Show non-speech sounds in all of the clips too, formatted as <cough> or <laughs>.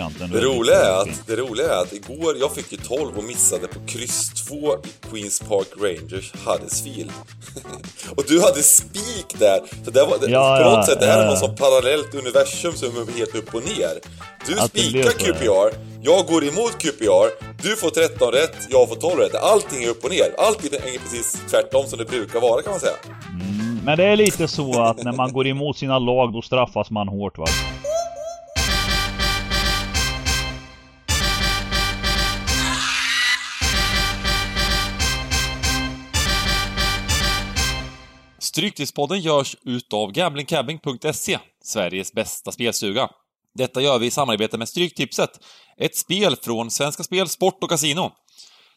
giganten. Det roliga, är att, det roliga är att igår, jag fick ju 12 och missade på kryss 2 i Queens Park Rangers Huddersfield. <laughs> och du hade spik där! Så det var, Ja, på ja, något sätt, det här är ja. något som parallellt universum som är helt upp och ner. Du spikar QPR, jag går emot QPR, du får 13 rätt, jag får 12 rätt. Allting är upp och ner. Allting är precis tvärtom som det brukar vara kan man säga. Men det är lite så att när man går emot sina lag då straffas man hårt va. Stryktipspodden görs utav gamblingcabbing.se, Sveriges bästa spelstuga. Detta gör vi i samarbete med Stryktipset, ett spel från Svenska Spel, Sport och Casino.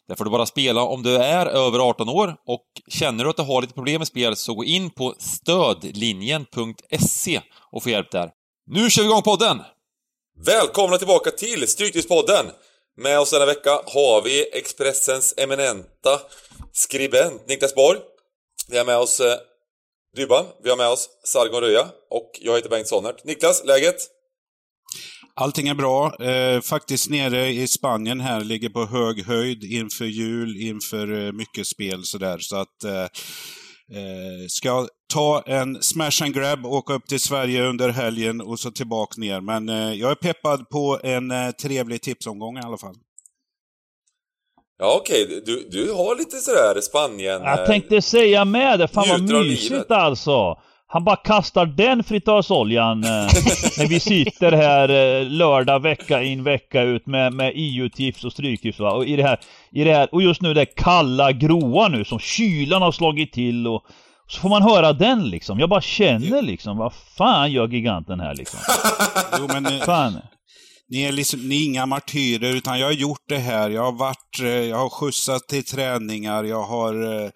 Där får du bara spela om du är över 18 år och känner du att du har lite problem med spel så gå in på stödlinjen.se och få hjälp där. Nu kör vi igång podden! Välkomna tillbaka till Stryktipspodden! Med oss denna vecka har vi Expressens eminenta skribent Niklas Borg. Vi har med oss eh, Dybban, vi har med oss Sargon Röja och jag heter Bengt Sonnert. Niklas, läget? Allting är bra. Eh, faktiskt nere i Spanien här, ligger på hög höjd inför jul, inför eh, mycket spel sådär. Så att eh, eh ska ta en smash and grab, åka upp till Sverige under helgen och så tillbaka ner. Men eh, jag är peppad på en eh, trevlig tipsomgång i alla fall. Ja okej, du, du har lite sådär Spanien... Jag eh, tänkte säga med det, fan vad mysigt livet. alltså. Han bara kastar den fritörsoljan eh, <laughs> när vi sitter här eh, lördag vecka in vecka ut med, med EU-tips och stryktips va. Och i det här, i det här, och just nu det kalla gråa nu som kylan har slagit till och så får man höra den liksom. Jag bara känner liksom, vad fan gör giganten här liksom? <laughs> Jo, men, eh, Fan. Ni är, liksom, ni är inga martyrer, utan jag har gjort det här. Jag har varit, eh, jag har skjutsat till träningar, jag har eh,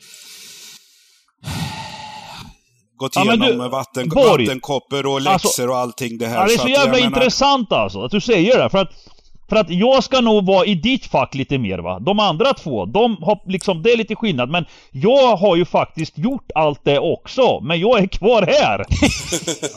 gått Ja, igenom du, vatten, Borg, vattenkoppor och läxor alltså- och allting det här. Ja, det är så att jävla jag menar- intressant alltså att du säger det. För att, för att jag ska nog vara i ditt fack lite mer va. De andra två, de har liksom, det är lite skillnad. Men jag har ju faktiskt gjort allt det också. Men jag är kvar här.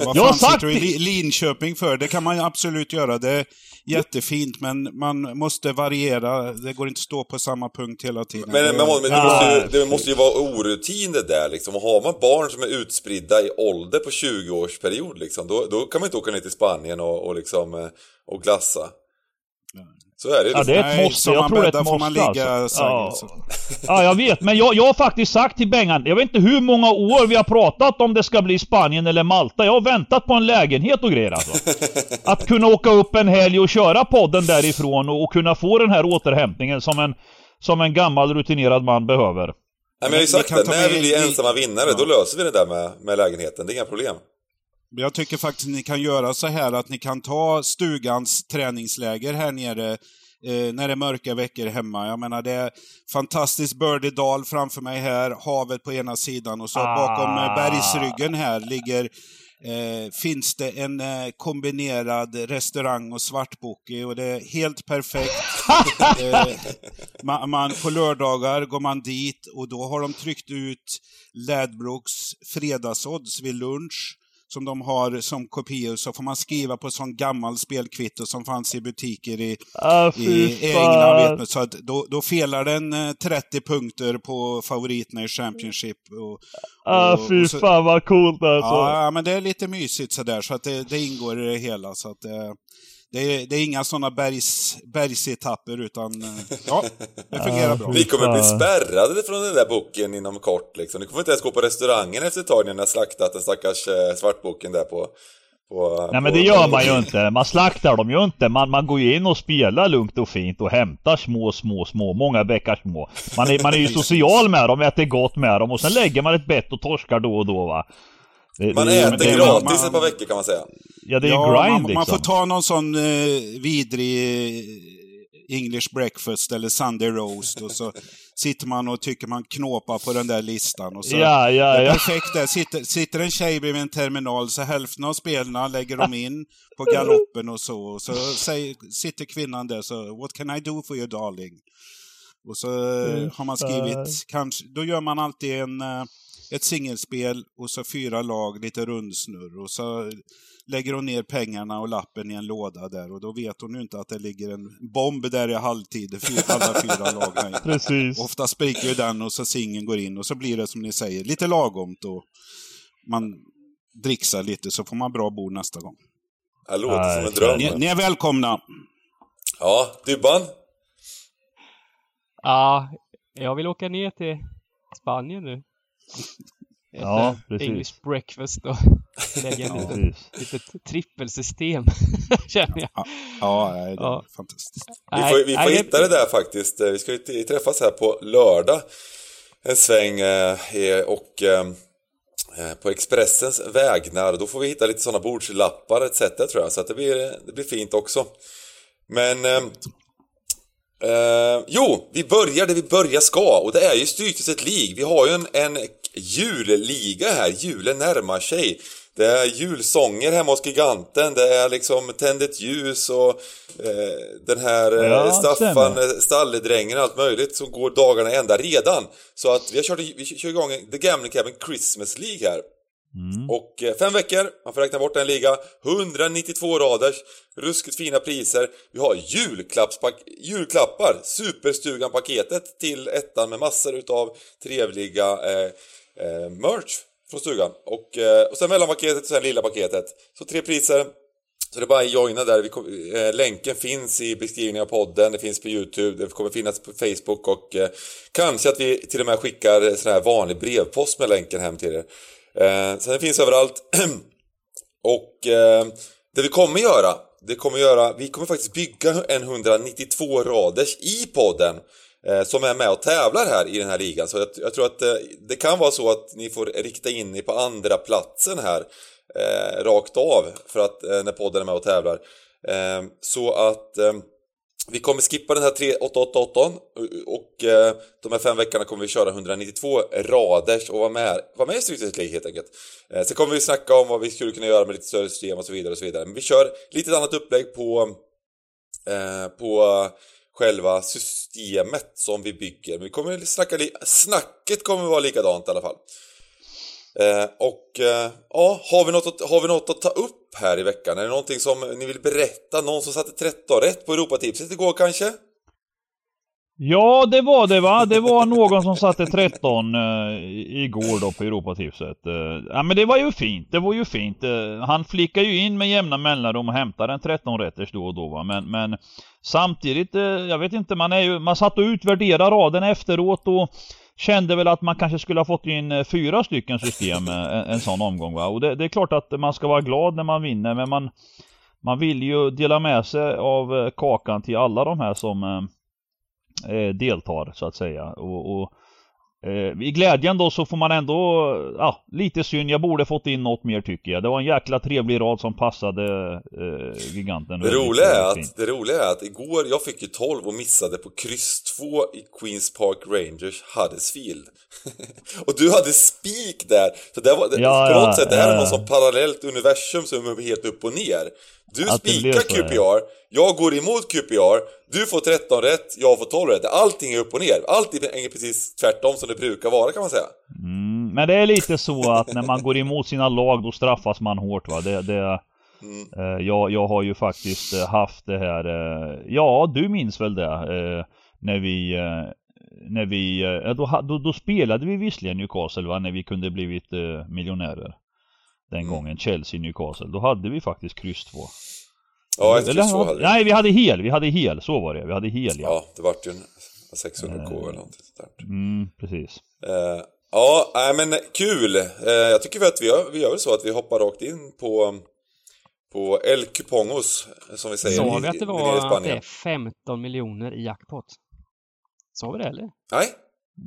<laughs> Vad Jag har sagt sitter du i det. Li- Linköping för? Det kan man ju absolut göra. Det är jättefint, men man måste variera. Det går inte att stå på samma punkt hela tiden. Men, Det- men, men det, måste ju, det måste ju vara orutin det där liksom. Och har man barn som är utspridda i ålder på 20-årsperiod liksom, då, då kan man inte åka ner till Spanien och, och liksom eh, och glassa. Så är det Ja, det är ett Nej, måste. som Jag man tror det är ett bäddar får måste man ligga, alltså. Ja. ja, jag vet. Men jag, jag har faktiskt sagt till Bengan, jag vet inte hur många år vi har pratat om det ska bli Spanien eller Malta. Jag har väntat på en lägenhet och grejer alltså. <laughs> Att kunna åka upp en helg och köra podden därifrån och, och kunna få den här återhämtningen som en, som en gammal rutinerad man behöver. Nej, men jag har ju sagt det, när vi blir ensamma vinnare, Ja. då löser vi det där med, med lägenheten. Det är inga problem. Jag tycker faktiskt att ni kan göra så här att ni kan ta stugans träningsläger här nere eh, när det är mörka veckor hemma. Jag menar det är fantastiskt Birdiedal framför mig här, havet på ena sidan och så Ah. bakom eh, bergsryggen här ligger Eh, finns det en eh, kombinerad restaurang och svartboke och det är helt perfekt. <laughs> eh, man, man, på lördagar går man dit och då har de tryckt ut Ladbrokes fredagsodds vid lunch som de har som kopior så får man skriva på sån gammal spelkvitto som fanns i butiker i, Ah, i England. Vet man, så att då, då felar den eh, 30 punkter på favoriterna i Championship. Och, Ah, och- fy och så- fan vad coolt alltså. Ja, ja, men det är lite mysigt sådär, så att det, det ingår i det hela. Så att, eh, det, är, det är inga sådana bergs, bergsetapper, utan eh, ja, det fungerar bra. <laughs> Vi kommer bli spärrade från den där boken inom kort liksom. Ni kommer inte ens gå på restaurangen efter ett tag när ni har slaktat den stackars eh, svartboken där på... på Nej men på- det gör man ju inte. Man slaktar dem ju inte. Man, man går ju in och spelar lugnt och fint och hämtar små, små, små, många bäckar små. Man är, man är ju <laughs> social med dem, äter gott med dem och sen lägger man ett bett och torskar då och då va. Det, Man det, äter det- gratis man- ett par veckor kan man säga. Ja det är ju Ja, grind man, liksom. man får ta någon sån eh, vidrig eh, English breakfast eller Sunday roast och så <laughs> sitter man och tycker man knåpar på den där listan. Och så, Ja, ja, ja. perfekt där. Sitter, sitter en tjej bredvid en terminal så hälften av spelarna lägger de in på galoppen och så. Och så säger, sitter kvinnan där så What can I do for you darling? Och så eh, har man skrivit, kanske, då gör man alltid en, eh, ett singelspel och så fyra lag, lite rundsnurr och så lägger hon ner pengarna och lappen i en låda där och då vet hon ju inte att det ligger en bomb där i halvtid, alla fyra lagen. <laughs> Precis. Ofta spricker ju den och så singeln går in och så blir det som ni säger, lite lagomt och man dricksar lite så får man bra bord nästa gång. Det låter som en dröm. Ni, ni är välkomna! Ja, Dybban? Ja, jag vill åka ner till Spanien nu. Ja, precis. English breakfast och lägga ett Precis. litet trippelsystem, <laughs> känner jag. Ja, nej, det är Ja. fantastiskt. Vi får, vi får hitta det där faktiskt. Eh, Vi ska ju träffas här på lördag en sväng eh, och eh, eh, på Expressens vägnar. Då får vi hitta lite sådana bordslappar etc. tror jag. Så att det blir, det blir fint också. Men... Eh, eh, jo, vi börjar där vi börjar ska och det är ju Stryktipset League. Vi har ju en, en julliga här. Julen närmar sig. Det är julsånger hemma hos Giganten, det är liksom Tänd ett ljus och eh, den här eh, Ja, Staffan, stämmer. eh, stalledrängen och allt möjligt som går dagarna ända redan. Så att vi har kört, vi kör igång The Gambling Cabin Christmas League här. Och eh, fem veckor, man får räkna bort en liga, 192 raders, ruskigt fina priser. Vi har julklappar, Superstugan-paketet till ettan med massor utav trevliga eh, eh, merch från stugan. Och, eh, och sen mellanpaketet och sen lilla paketet. Så tre priser. Så det är bara att joina där. Vi kom, eh, länken finns i beskrivningen av podden, det finns på Youtube, det kommer finnas på Facebook och eh, kanske att vi till och med skickar sån här vanlig brevpost med länken hem till er. Eh, så den finns överallt. <clears throat> och eh, det vi kommer göra, det kommer göra, vi kommer faktiskt bygga en 192 raders i podden Eh, som är med och tävlar här i den här ligan. Så jag, jag tror att eh, det kan vara så att ni får rikta in er på andra platsen här eh, rakt av för att eh, när podden är med och tävlar. Eh, så att eh, vi kommer skippa den här 3888 och eh, de här fem veckorna kommer vi köra 192 raders och vara med, vara med i Stryktipset League helt enkelt. Eh, sen kommer vi snacka om vad vi skulle kunna göra med lite större system och så vidare och så vidare. Men vi kör lite annat upplägg på, eh, på själva systemet som vi bygger. Men vi kommer snacka li- snacket kommer vara likadant i alla fall. Eh, och eh, ja, har vi, något att, har vi något att ta upp här i veckan? Är det någonting som ni vill berätta? Någon som satte 13 rätt på Europatipset igår kanske? Ja, det var det va. Det var någon som satte 13 eh, igår då på Europatipset. Eh, ja men det var ju fint. Det var ju fint. Eh, han flickar ju in med jämna mellanrum och hämtar en 13 rätters då och då va. Men, men samtidigt, eh, jag vet inte, man är ju, man satt och utvärderade raden efteråt och kände väl att man kanske skulle ha fått in eh, fyra stycken system eh, en, en sån omgång va. Och det, det är klart att man ska vara glad när man vinner men man, man vill ju dela med sig av eh, kakan till alla de här som deltar så att säga. Och, och eh, I glädjen då så får man ändå, ja, lite synd. Jag borde fått in något mer tycker jag. Det var en jäkla trevlig rad som passade eh, giganten. Det roliga, är att, det roliga är att igår, jag fick ju 12 och missade på kryss 2 i Queens Park Rangers Huddersfield. <laughs> och du hade spik där! Så det var, Ja, på ja, något sätt, det här är ja. något som parallellt universum som är helt upp och ner. Du spikar QPR, jag går emot QPR, du får 13 rätt, jag får 12 rätt. Allting är upp och ner. Allt är precis tvärtom som det brukar vara kan man säga. Mm, men det är lite så att när man går emot sina lag då straffas man hårt va. Det, det, Mm. eh, jag, jag har ju faktiskt eh, haft det här, eh, ja du minns väl det? Eh, när vi, eh, när vi, eh, då, då, då spelade vi visserligen Newcastle va, när vi kunde blivit miljonärer. Den Mm. gången, Chelsea-Newcastle. Då hade vi faktiskt kryss 2. Ja, ett Eller kryss 2 hade- vi. Nej, vi hade hel, vi hade hel, så var det. Vi hade hel ja. Ja, det vart ju en 600k eller någonting sånt där. Mm, precis. Eh, ja, nej, men kul! Eh, jag tycker att vi gör, vi gör väl så att vi hoppar rakt in på, på El Cupongos, som vi säger Sa vi att det var att det är 15 miljoner i jackpot? Sa vi det eller? Nej,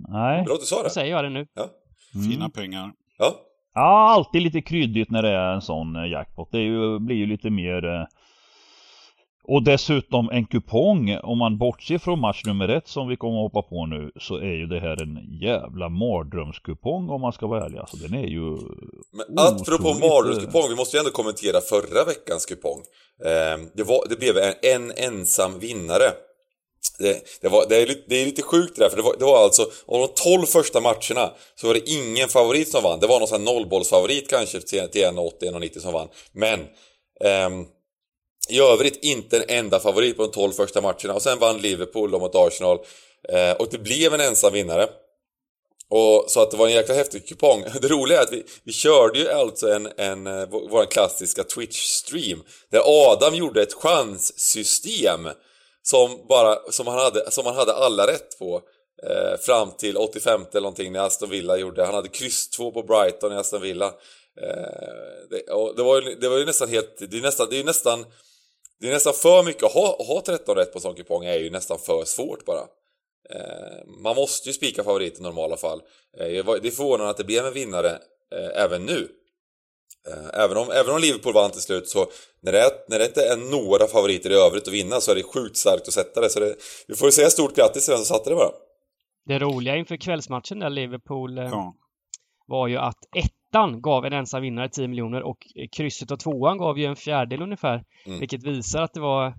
Nej. bra att du sa Då det. säger jag det nu. Ja. Fina pengar. ja. Ja, alltid lite kryddigt när det är en sån eh, jackpot. Det ju, blir ju lite mer... eh, Och dessutom en kupong, om man bortser från match nummer ett som vi kommer att hoppa på nu, så är ju det här en jävla mardrömskupong om man ska vara ärlig. Alltså den är ju... Men apropå mardrömskupong, vi måste ju ändå kommentera förra veckans kupong. Eh, det, var, det blev en, en ensam vinnare det, det, var, det, är lite, det är lite sjukt det där, för det var, det var alltså, av de 12 första matcherna så var det ingen favorit som vann. Det var någon sån här nollbollsfavorit kanske till, 1,80-1,90 som vann. Men ehm, i övrigt inte en enda favorit på de 12 första matcherna. Och sen vann Liverpool då mot Arsenal. Eh, och det blev en ensam vinnare. Och, så att det var en jäkla häftig kupong. <laughs> Det roliga är att vi, vi körde ju alltså en, en, eh, vår klassiska Twitch-stream där Adam gjorde ett chanssystem som, bara, som, han, hade, som han hade alla rätt på eh, fram till 85 eller någonting när Aston Villa gjorde. Han hade kryss 2 på Brighton i Aston Villa. Eh, det, det, var ju, det var ju nästan helt... Det är nästan... Det är nästan det är nästan för mycket att ha, att ha 13 rätt på en sån kupong är ju nästan för svårt bara. Eh, man måste ju spika favorit i normala fall. Eh, det är förvånande att det blev en vinnare eh, även nu. Även om, även om Liverpool vann till slut så när det, är, när det inte är några favoriter i övrigt att vinna så är det sjukt starkt att sätta det. Så det, vi får säga stort grattis till den som satte det bara. Det roliga inför kvällsmatchen där Liverpool ja. var ju att ettan gav en ensam vinnare 10 miljoner och krysset och tvåan gav ju en fjärdedel ungefär. Mm. Vilket visar att det var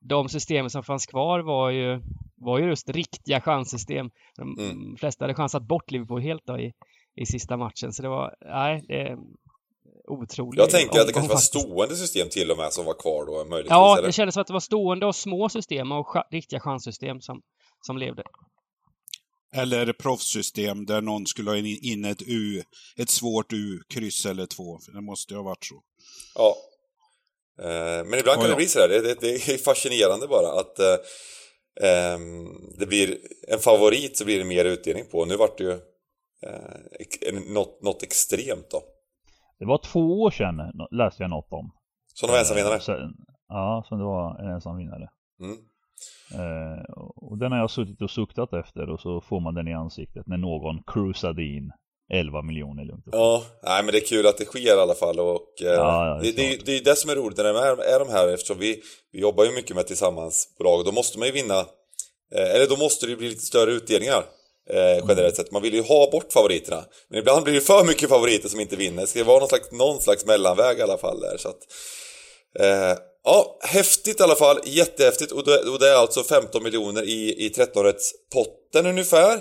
de systemen som fanns kvar var ju var ju just riktiga chanssystem. De mm. flesta hade chansat bort Liverpool helt då i, i sista matchen. Så det var, nej, det är otroligt. Jag tänker att det kanske var stående system till och med som var kvar då möjligtvis. Ja, eller? det kändes som att det var stående och små system och ch riktiga chanssystem som, som levde. Eller proffssystem där någon skulle ha in ett U, ett svårt U, kryss eller två. Det måste ju ha varit så. Ja. Eh, men ibland kan det bli sådär. Det, det, det är fascinerande bara att eh, Ehm, det blir en favorit så blir det mer utdelning på. Nu vart det ju eh, något, något extremt då. Det var två år sedan läste jag något om. Som de var ensam vinnare? Eh, ja, som det var en ensam vinnare. Mm. Eh, och den har jag suttit och suktat efter och så får man den i ansiktet när någon cruisade in 11 miljoner lugnt. Ja, nej men det är kul att det sker i alla fall och eh, ja, ja, det, det, det, det, är det som är roligt när de är, är de här eftersom vi, vi jobbar ju mycket med tillsammansbolag och då måste man ju vinna eh, eller då måste det bli lite större utdelningar eh, generellt sett. Man vill ju ha bort favoriterna. Men ibland blir det för mycket favoriter som inte vinner. Det ska vara någon slags, någon slags mellanväg i alla fall där. Så att eh, Ja, häftigt i alla fall, jättehäftigt. Och det, och det är alltså 15 miljoner i, i 13-rättspotten ungefär.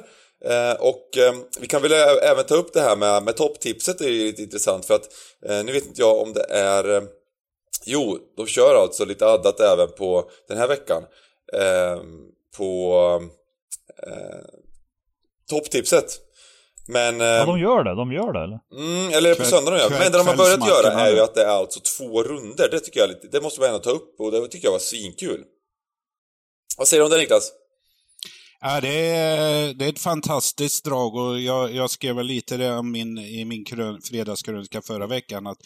Eh, och eh, vi kan väl även ta upp det här med, med topptipset, det är ju lite intressant för att eh, nu vet inte jag om det är eh, Jo, de kör alltså lite addat även på den här veckan. Eh, på eh, topptipset. Men... Ja, de gör det, de gör det eller? Mm, eller på söndag de gör. Men det de har börjat göra är ju att det är alltså två runder. Det tycker jag lite, det måste man ändå ta upp och det tycker jag var svinkul. Vad säger du om det Niklas? Ja, det, är, det är ett fantastiskt drag och jag, jag skrev väl lite det om min, i min krön, fredagskrönika förra veckan. att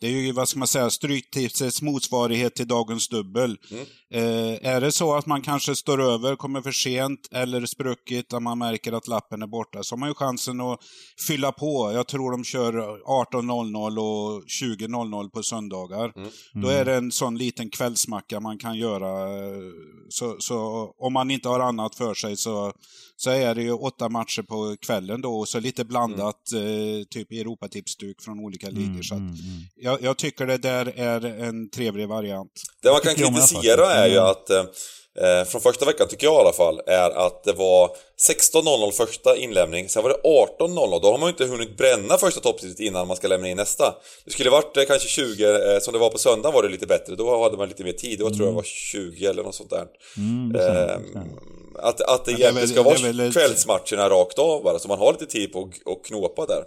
Det är ju, vad ska man säga, Stryktipsets motsvarighet till dagens dubbel. Mm. Eh, är det så att man kanske står över, kommer för sent eller spruckit, och man märker att lappen är borta, så har man ju chansen att fylla på. Jag tror de kör 18.00 och 20.00 på söndagar. Mm. Då är det en sån liten kvällsmacka man kan göra. Så, så om man inte har annat för sig så, så är det ju åtta matcher på kvällen då och så lite blandat, mm. eh, typ Europatipsduk från olika ligor. Mm, så mm, mm, jag, jag, tycker det där är en trevlig variant. Det man kan kritisera är ju att eh, eh, från första veckan tycker jag i alla fall, är att det var 16.00 första inlämning, sen var det 18.00. Då har man ju inte hunnit bränna första topptipset innan man ska lämna in nästa. Det skulle varit eh, kanske 20, eh, som det var på söndagen var det lite bättre, då hade man lite mer tid. Då mm. tror jag det var 20 eller något sånt där. Mm, det eh, att, att det egentligen ska vara kvällsmatcherna rakt av bara, så man har lite tid på att knåpa där.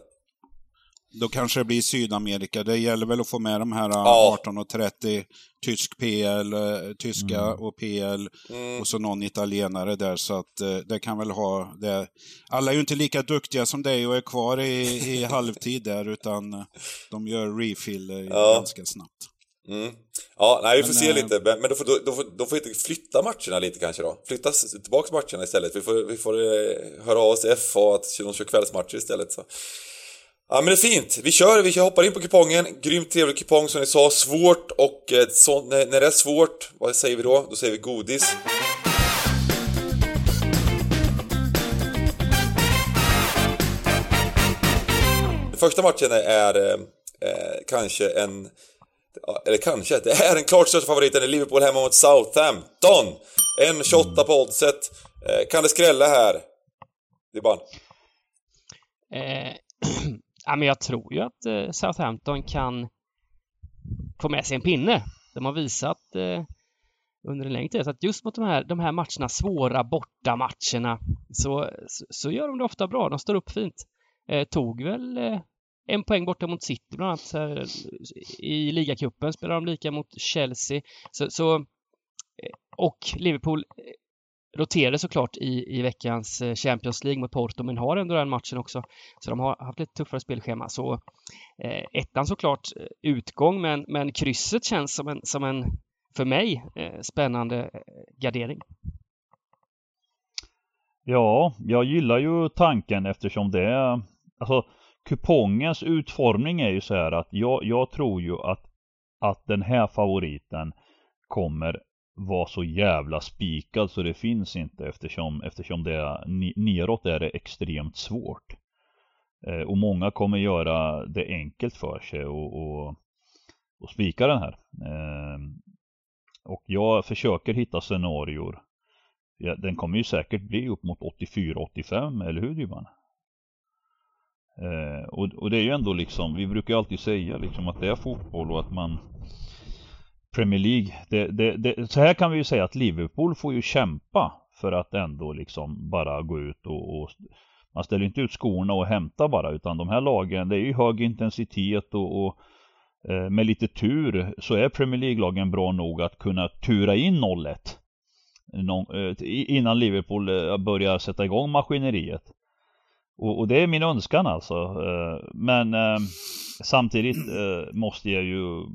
Då kanske det blir Sydamerika. Det gäller väl att få med de här ja. 18 och 30, tysk PL, eh, tyska mm. och PL mm. och så någon italienare där. Så att eh, det kan väl ha det. Alla är ju inte lika duktiga som dig och är kvar i, i <laughs> halvtid där, utan eh, de gör refill ja. ganska snabbt. Mm. Ja, nej, vi får men, se lite. Men, men då, får, då, då, får, då får vi flytta matcherna lite kanske då. Flytta tillbaka matcherna istället. Vi får, vi får höra av oss till FA att de kör kvällsmatcher istället. Så. Ja men det är fint. Vi kör, vi hoppar in på kupongen. Grymt trevlig kupong som ni sa. Svårt och eh, så, när, när det är svårt, vad säger vi då? Då säger vi godis. Första matchen är eh, eh, kanske en... Eller kanske, det är en klart största favoriten i Liverpool hemma mot Southampton. 1,28 på oddset. Eh, kan det skrälla här? Dybban? Eh, <clears throat> <clears throat> ja, men jag tror ju att eh, Southampton kan få med sig en pinne. De har visat eh, under en längre tid att just mot de här, de här matcherna, svåra bortamatcherna, så, så, så gör de det ofta bra. De står upp fint. Eh, tog väl eh, en poäng borta mot City bland annat. Här, I ligacupen spelar de lika mot Chelsea. Så, så eh, och Liverpool eh, roterade såklart i, i veckans eh, Champions League mot Porto men har ändå den matchen också. Så de har haft lite tuffare spelschema. Så eh, ettan såklart eh, utgång men, men krysset känns som en, som en för mig eh, spännande eh, gardering. Ja, jag gillar ju tanken eftersom det är, alltså kupongens utformning är ju så här att jag, jag tror ju att, att den här favoriten kommer vara så jävla spikad så det finns inte eftersom, eftersom det är, neråt är det extremt svårt. Eh, och många kommer göra det enkelt för sig och, och, och spika den här. Eh, och jag försöker hitta scenarior. Ja, den kommer ju säkert bli upp mot 84-85, eller hur Dybban? Eh, och, och det är ju ändå liksom, vi brukar ju alltid säga liksom att det är fotboll och att man Premier League, det, det, det, så här kan vi ju säga att Liverpool får ju kämpa för att ändå liksom bara gå ut och, och man ställer inte ut skorna och hämta bara utan de här lagen, det är ju hög intensitet och, och eh, med lite tur så är Premier League-lagen bra nog att kunna tura in 0-1 eh, innan Liverpool eh, börjar sätta igång maskineriet. Och, och, det är min önskan alltså. Eh, men eh, samtidigt eh, måste jag ju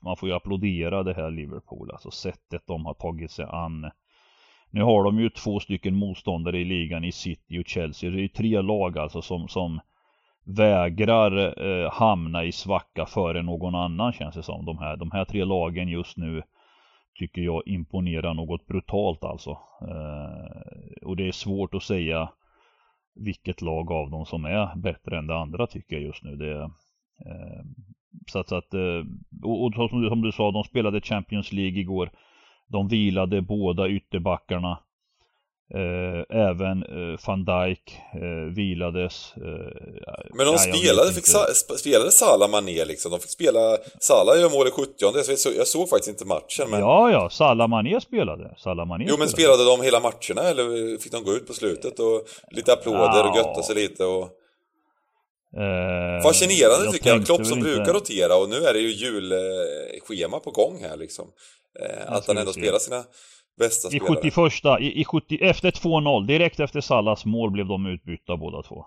man får ju applådera det här Liverpool, alltså sättet de har tagit sig an. Nu har de ju två stycken motståndare i ligan i City och Chelsea. Det är ju tre lag alltså som, som vägrar eh, hamna i svacka före någon annan känns det som. De här, de här tre lagen just nu tycker jag imponerar något brutalt alltså. Eh, och det är svårt att säga vilket lag av dem som är bättre än det andra tycker jag just nu. Det, eh, så att, så att eh, och, och som, du, som du sa, de spelade Champions League igår. De vilade båda ytterbackarna. Eh, även eh, van Dijk vilades. Men de spelade, fick sa, spelade Salah Mané liksom? De fick spela, Salah gör mål i 70 jag, så, jag såg faktiskt inte matchen men... Ja, ja, Salah Mané spelade. Salah Mané jo, men spelade de hela matcherna eller fick de gå ut på slutet och lite applåder ja. och götta sig lite och... Eh, Fascinerande tycker jag, Klopp som inte... brukar rotera och nu är det ju julschema på gång här liksom. Eh, att han ändå spelar sina Bästa I 71 i, i 70, efter 2-0, direkt efter Sallas mål blev de utbytta båda två.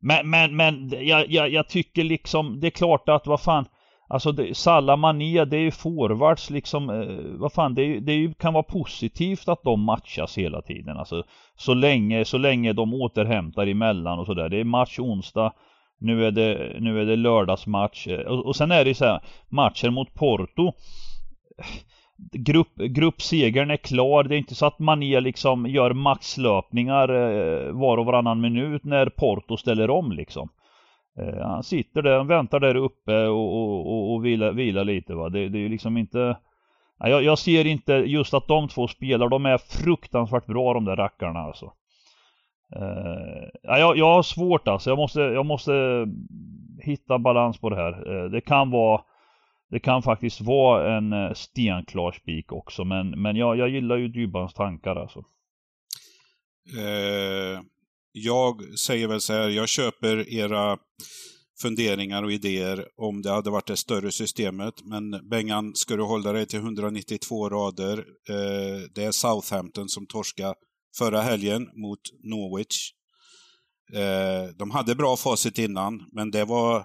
Men, men, men jag, jag, jag tycker liksom, det är klart att vad fan Alltså det, Salah Mané, det är ju forwards liksom, eh, vad fan, det, är, det kan vara positivt att de matchas hela tiden. Alltså så länge, så länge de återhämtar emellan och sådär. Det är match onsdag, nu är det, nu är det lördagsmatch. Eh, och, och sen är det så här, matchen mot Porto <sighs> grupp, gruppsegern är klar. Det är inte så att Mané liksom gör maxlöpningar eh, var och varannan minut när Porto ställer om liksom. Eh, han sitter där, han väntar där uppe och, och, och, och vilar, vilar lite va. Det, det är ju liksom inte... Jag, jag, ser inte just att de två spelar, de är fruktansvärt bra de där rackarna alltså. Uh, jag, jag har svårt alltså, jag måste, jag måste hitta balans på det här. Uh, det kan vara det kan faktiskt vara en eh, stenklar spik också men, men jag, jag gillar ju Dybans tankar alltså. Eh, jag säger väl så här, jag köper era funderingar och idéer om det hade varit det större systemet. Men Bengan, ska du hålla dig till 192 rader? Eh, det är Southampton som torska förra helgen mot Norwich. Eh, de hade bra facit innan, men det var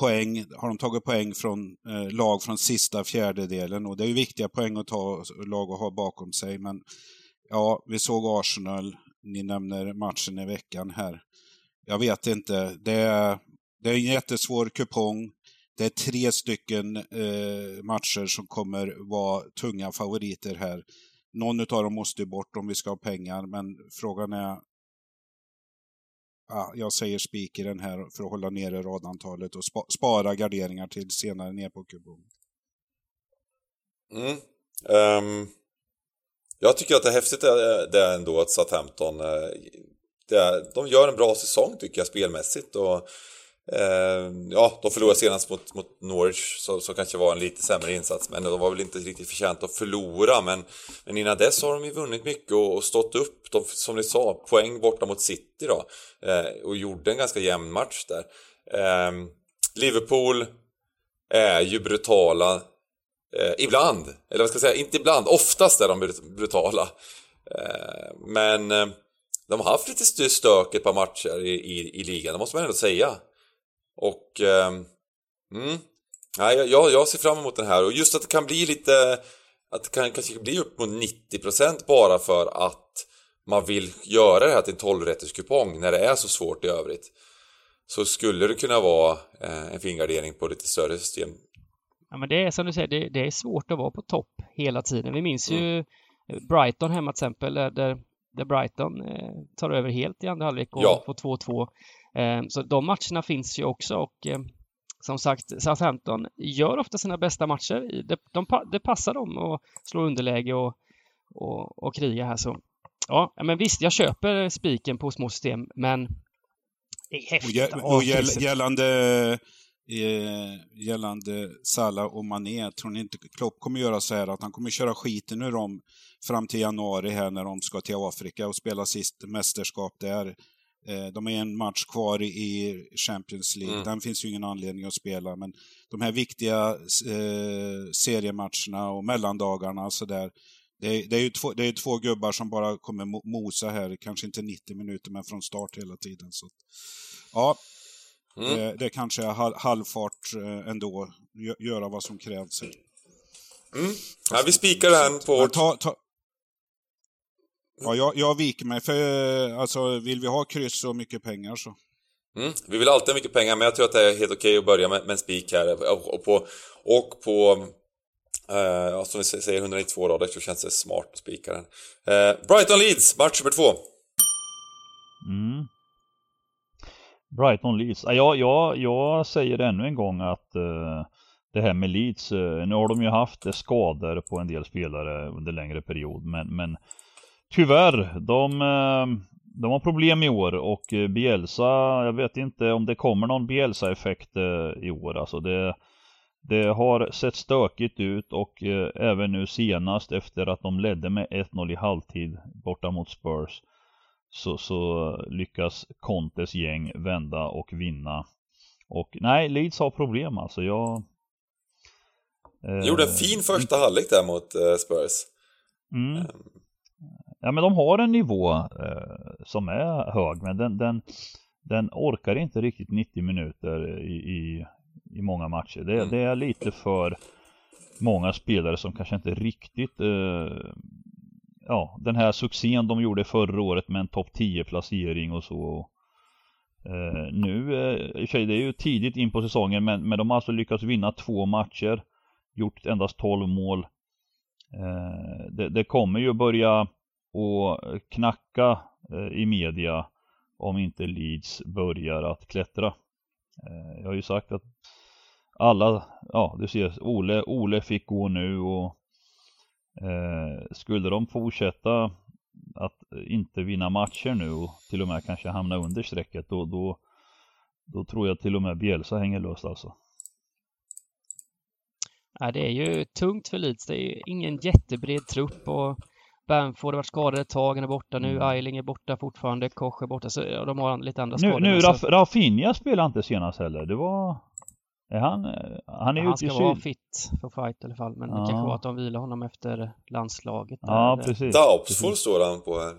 poäng, har de tagit poäng från eh, lag från sista fjärdedelen och det är ju viktiga poäng att ta lag och ha bakom sig. Men ja, vi såg Arsenal, ni nämner matchen i veckan här. Jag vet inte, det är, det är en jättesvår kupong. Det är tre stycken eh, matcher som kommer vara tunga favoriter här. Någon av dem måste bort om vi ska ha pengar, men frågan är ja, jag säger spik i den här för att hålla nere radantalet och spa, spara garderingar till senare ner på kupongen. Mm. Um, jag tycker att det är häftigt det, det ändå att Southampton eh, det, de gör en bra säsong tycker jag spelmässigt. Och eh, ja, de förlorade senast mot, mot Norwich så, så kanske var en lite sämre insats. Men de var väl inte riktigt förtjänta att förlora. Men, men innan dess har de ju vunnit mycket och, och stått upp, de, som ni sa, poäng borta mot City då eh, och gjorde en ganska jämn match där. Eh, Liverpool är ju brutala eh, ibland, eller vad ska jag säga, inte ibland, oftast är de brutala. Eh, men eh, de har haft lite stök ett par matcher i, i, i ligan, det måste man ändå säga. Och... Eh, mm, nej, jag, jag ser fram emot den här och just att det kan bli lite... Att det kan kanske bli upp mot 90% bara för att man vill göra det här till en 12 kupong när det är så svårt i övrigt. Så skulle det kunna vara eh, en fingardering på lite större system. Ja men det är som du säger, det, det är svårt att vara på topp hela tiden. Vi minns mm. ju Brighton hemma till exempel där där Brighton eh, tar över helt i andra halvlek och ja. får 2-2. Eh, så de matcherna finns ju också och eh, som sagt, Southampton gör ofta sina bästa matcher. Det, de, det passar dem att slå underläge och, och, och kriga här så. Ja, men visst, jag köper spiken på små system, men det är häftigt. Och, och gällande eh, gällande Salah och Mané. Tror ni inte Klopp kommer göra så här att han kommer köra skiten ur dem fram till januari här när de ska till Afrika och spela sist mästerskap där. Eh, de är en match kvar i Champions League. Mm. Den finns ju ingen anledning att spela, men de här viktiga eh, seriematcherna och mellandagarna så där. Det är, det, är ju två, det är två gubbar som bara kommer mosa här, kanske inte 90 minuter, men från start hela tiden. Så, ja, Mm. Det, det kanske är halvfart eh, ändå, göra vad som krävs. Mm. Ja, vi spikar den på. Ta, ta... Ja, jag, jag viker mig, för eh, alltså, vill vi ha kryss och mycket pengar så... Mm. Vi vill alltid ha mycket pengar, men jag tror att det är helt okej att börja med, med en spik här. Och på, och på eh, som vi säger, 192 rader så känns det smart att spika den. Eh, Brighton Leeds, match nummer två. Mm. Brighton Leeds. Jag, jag, jag säger ännu en gång att uh, det här med Leeds, uh, nu har de ju haft eh, skador på en del spelare under längre period men, men tyvärr, de, uh, de har problem i år och Bielsa, jag vet inte om det kommer någon Bielsa-effekt i år alltså. Det, det har sett stökigt ut och även nu senast efter att de ledde med 1-0 i halvtid borta mot Spurs så, så lyckas Contes gäng vända och vinna. Och nej, Leeds har problem alltså. Jag... Eh, gjorde en fin första halvlek där mot eh, Spurs. Mm. Um. Ja men de har en nivå eh, som är hög men den, den, den orkar inte riktigt 90 minuter i, i, i många matcher. Det, mm. det, är lite för många spelare som kanske inte riktigt eh, ja, den här succén de gjorde förra året med en topp 10 placering och så. Eh, nu, eh, det är ju tidigt in på säsongen men, men de har alltså lyckats vinna två matcher. Gjort endast 12 mål. Eh, det, det, kommer ju börja att knacka eh, i media om inte Leeds börjar att klättra. Eh, jag har ju sagt att alla, ja du ser, Ole, Ole fick gå nu och skulle de fortsätta att inte vinna matcher nu och till och med kanske hamna under strecket då, då, då tror jag till och med Bielsa hänger löst alltså. Ja, det är ju tungt för Leeds. Det är ju ingen jättebred trupp och Bamford har varit skadad ett tag, han är borta nu, mm. Eiling är borta fortfarande, Koch är borta, så de har lite andra skador. Nu, nu Raf Rafinha spelade inte senast heller, det var är han, eh, han är Han ska vara fit för fight i alla fall, men ja. det kanske var att de vilar honom efter landslaget. Ja, där. precis. Daupsfull står han på här.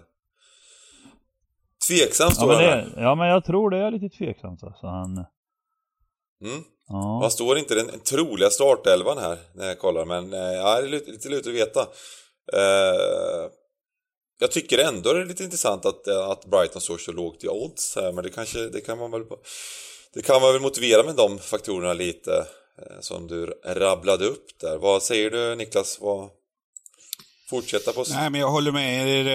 Tveksam står ja, han här. Ja, men jag tror det är lite tveksamt alltså. Han... Mm. Ja. Han står inte den troliga startelvan här när jag kollar, men eh, ja, det är lite, lite lurt att veta. Uh, jag tycker ändå det är lite intressant att, att Brighton står så lågt i odds här, men det kanske, det kan man väl det kan man väl motivera med de faktorerna lite eh, som du rabblade upp där. Vad säger du Niklas? Vad... Fortsätta på... Nej, men jag håller med er.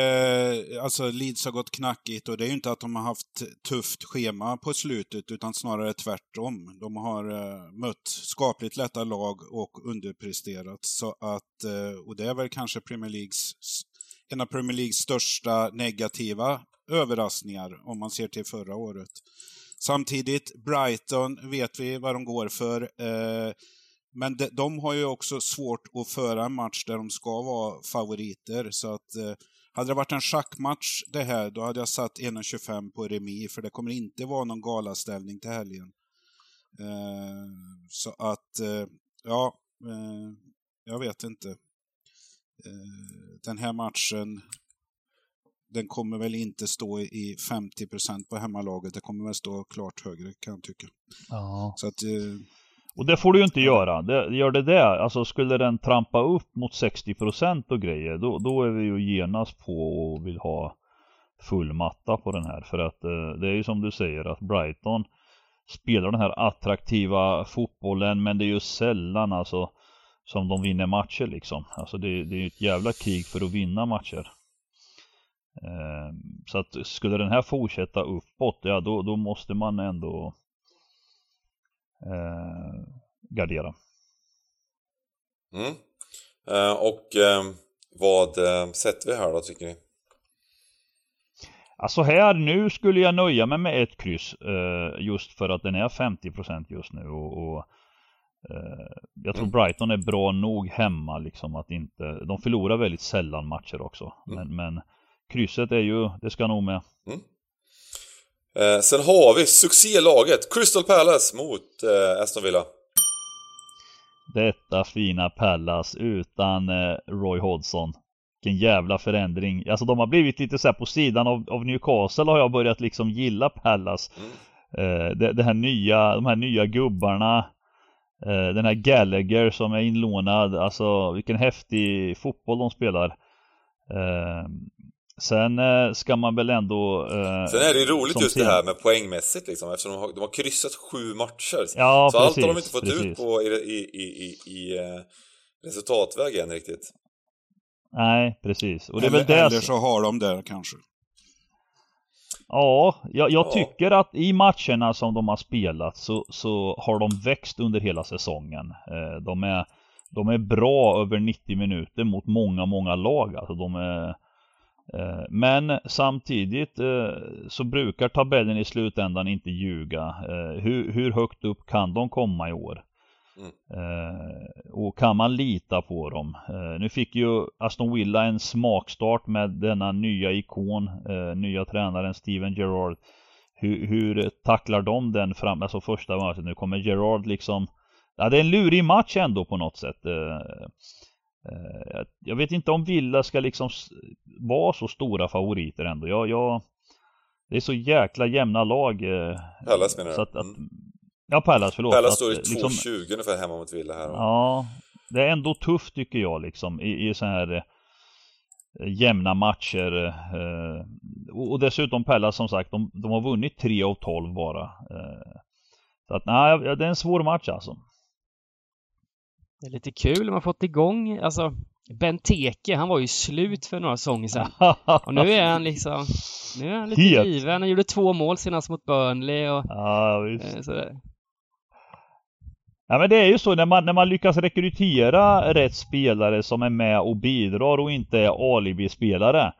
Eh, alltså, Leeds har gått knackigt och det är ju inte att de har haft tufft schema på slutet, utan snarare tvärtom. De har eh, mött skapligt lätta lag och underpresterat. Så att, och det är väl kanske Premier Leagues en av Premier Leagues största negativa överraskningar om man ser till förra året. Samtidigt, Brighton vet vi vad de går för. Eh, men de, de, har ju också svårt att föra en match där de ska vara favoriter. Så att eh, hade det varit en schackmatch det här, då hade jag satt 1,25 på remi, för det kommer inte vara någon galaställning till helgen. Eh, så att, eh, ja, eh, jag vet inte. Eh, den här matchen, den kommer väl inte stå i 50% på hemmalaget. Det kommer väl stå klart högre kan jag tycka. Ja. Så att, eh, och det får du ju inte göra. Det, gör det det, alltså skulle den trampa upp mot 60% och grejer, då, då är vi ju genast på och vill ha full matta på den här. För att eh, det är ju som du säger att Brighton spelar den här attraktiva fotbollen men det är ju sällan alltså som de vinner matcher liksom. Alltså det, det är ju ett jävla krig för att vinna matcher. Eh, så att skulle den här fortsätta uppåt, ja då, då måste man ändå eh, gardera. Mm. Eh, och eh, vad eh, sätter vi här då tycker ni? Alltså här nu skulle jag nöja mig med ett kryss eh, just för att den är 50% just nu och, och eh, jag tror mm. Brighton är bra nog hemma liksom att inte, de förlorar väldigt sällan matcher också. Mm. Men, men krysset är ju, det ska nog med. Mm. Eh, sen har vi succélaget Crystal Palace mot eh, Aston Villa. Detta fina Palace utan eh, Roy Hodgson. Vilken jävla förändring. Alltså de har blivit lite så på sidan av, av Newcastle har jag börjat liksom gilla Palace. Mm. Eh, det, det, här nya, de här nya gubbarna. Eh, den här Gallagher som är inlånad. Alltså vilken häftig fotboll de spelar. Sen eh, ska man väl ändå... Eh, Sen är det ju roligt just det här med poängmässigt liksom, eftersom de har, de har kryssat sju matcher. Ja, så precis, allt har de inte fått precis. ut på i, i, i, i eh, resultatväg än riktigt. Nej, precis. Och det eller, är väl det eller så har de det kanske. Ja, jag, jag ja. tycker att i matcherna som de har spelat så, så har de växt under hela säsongen. Eh, de, är, de är bra över 90 minuter mot många, många lag. Alltså de är men samtidigt eh, så brukar tabellen i slutändan inte ljuga. Eh, hur, hur högt upp kan de komma i år? Mm. Och kan man lita på dem? Nu fick ju Aston Villa en smakstart med denna nya ikon, nya tränaren Steven Gerrard. Hur, hur tacklar de den fram, alltså första matchen? Nu kommer Gerrard liksom Ja det är en lurig match ändå på något sätt. Jag vet inte om Villa ska liksom vara så stora favoriter ändå. Jag, jag, det är så jäkla jämna lag. Eh, Pallas menar du? Att, att, mm. Ja, Pallas, förlåt. Pallas står i 2,20 liksom, ungefär hemma mot Villa här. Ja, det är ändå tufft tycker jag liksom i, i så här eh, jämna matcher. Eh, och, och, dessutom Pallas som sagt, de, de har vunnit 3 av 12 bara. Eh, så att nej, det är en svår match alltså. Det är lite kul, man har fått igång, alltså Benteke, han var ju slut för några säsonger sedan. Och nu är han liksom... Nu är han lite Helt. given. Han gjorde två mål senast mot Burnley och... Ja, visst. Eh, sådär. Ja men det är ju så när man, när man lyckas rekrytera rätt spelare som är med och bidrar och inte är alibi-spelare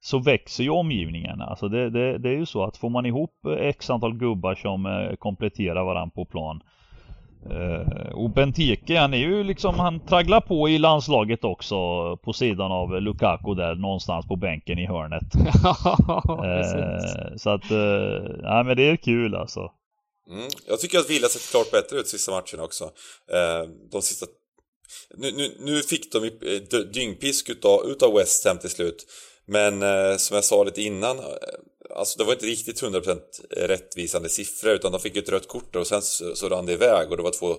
så växer ju omgivningen. Alltså det, det, det är ju så att får man ihop x antal gubbar som eh, kompletterar varandra på plan Uh, och Benteke han är ju liksom, han tragglar på i landslaget också på sidan av Lukaku där någonstans på bänken i hörnet. <laughs> uh, så att, uh, ja men det är kul alltså. Mm. Jag tycker att Villa sett klart bättre ut sista matcherna också. Uh, de sista... Nu, nu, nu fick de dyngpisk utav, utav West Ham till slut. Men som jag sa lite innan, alltså det var inte riktigt 100% eh, rättvisande siffror utan de fick ett rött kort och sen så, så rann det iväg och det var två,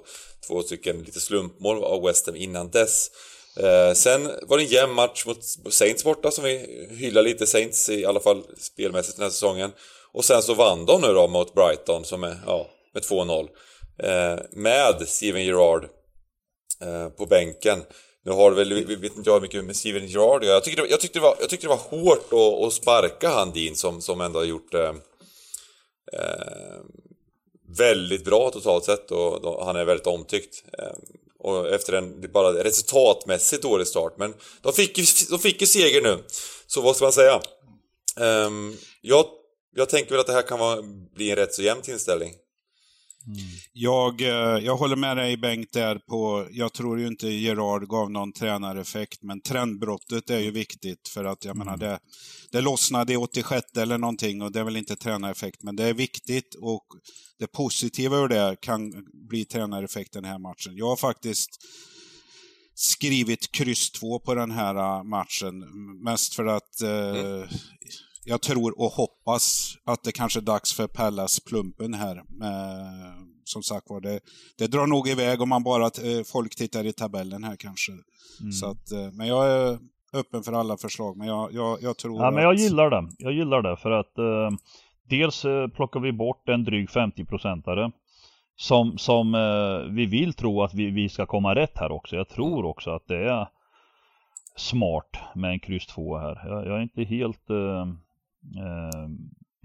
två stycken lite slumpmål av West Ham innan dess. Eh, sen var det en jämn match mot Saints borta som vi hyllar lite Saints i alla fall spelmässigt den här säsongen. Och sen så vann de nu då mot Brighton som är, ja, med 2-0. Eh, med Steven Gerrard eh, på bänken. Nu har väl, vet inte jag hur mycket med Steven Gerrard jag tyckte, jag, tyckte det var, jag tyckte det var hårt att, att sparka han Dean som, som ändå har gjort eh, eh, väldigt bra totalt sett och då, han är väldigt omtyckt. Eh, och efter en bara resultatmässigt dålig start. Men de fick ju, <laughs> de fick ju seger nu. Så vad ska man säga? Eh, jag, jag tänker väl att det här kan vara, bli en rätt så jämn tillställning. Mm. Jag, eh, jag håller med dig Bengt där på, jag tror ju inte Gerard gav någon tränareffekt, men trendbrottet är ju viktigt för att jag mm. menar det, det lossnade i 86 eller någonting och det är väl inte tränareffekt, men det är viktigt och det positiva ur det kan bli tränareffekt den här matchen. Jag har faktiskt skrivit kryss 2 på den här äh, matchen. Mest för att eh, mm. Jag tror och hoppas att det kanske är dags för Pallas plumpen här. Eh, som sagt var, det, det drar nog iväg om man bara eh, folk tittar i tabellen här kanske. Mm. Så att, eh, men jag är öppen för alla förslag, men jag, jag, jag tror Ja, men jag gillar det. Jag gillar det för att eh, dels plockar vi bort en dryg 50-procentare som, som eh, vi vill tro att vi, vi ska komma rätt här också. Jag tror också att det är smart med en kryss 2 här. Jag, jag, är inte helt eh, eh,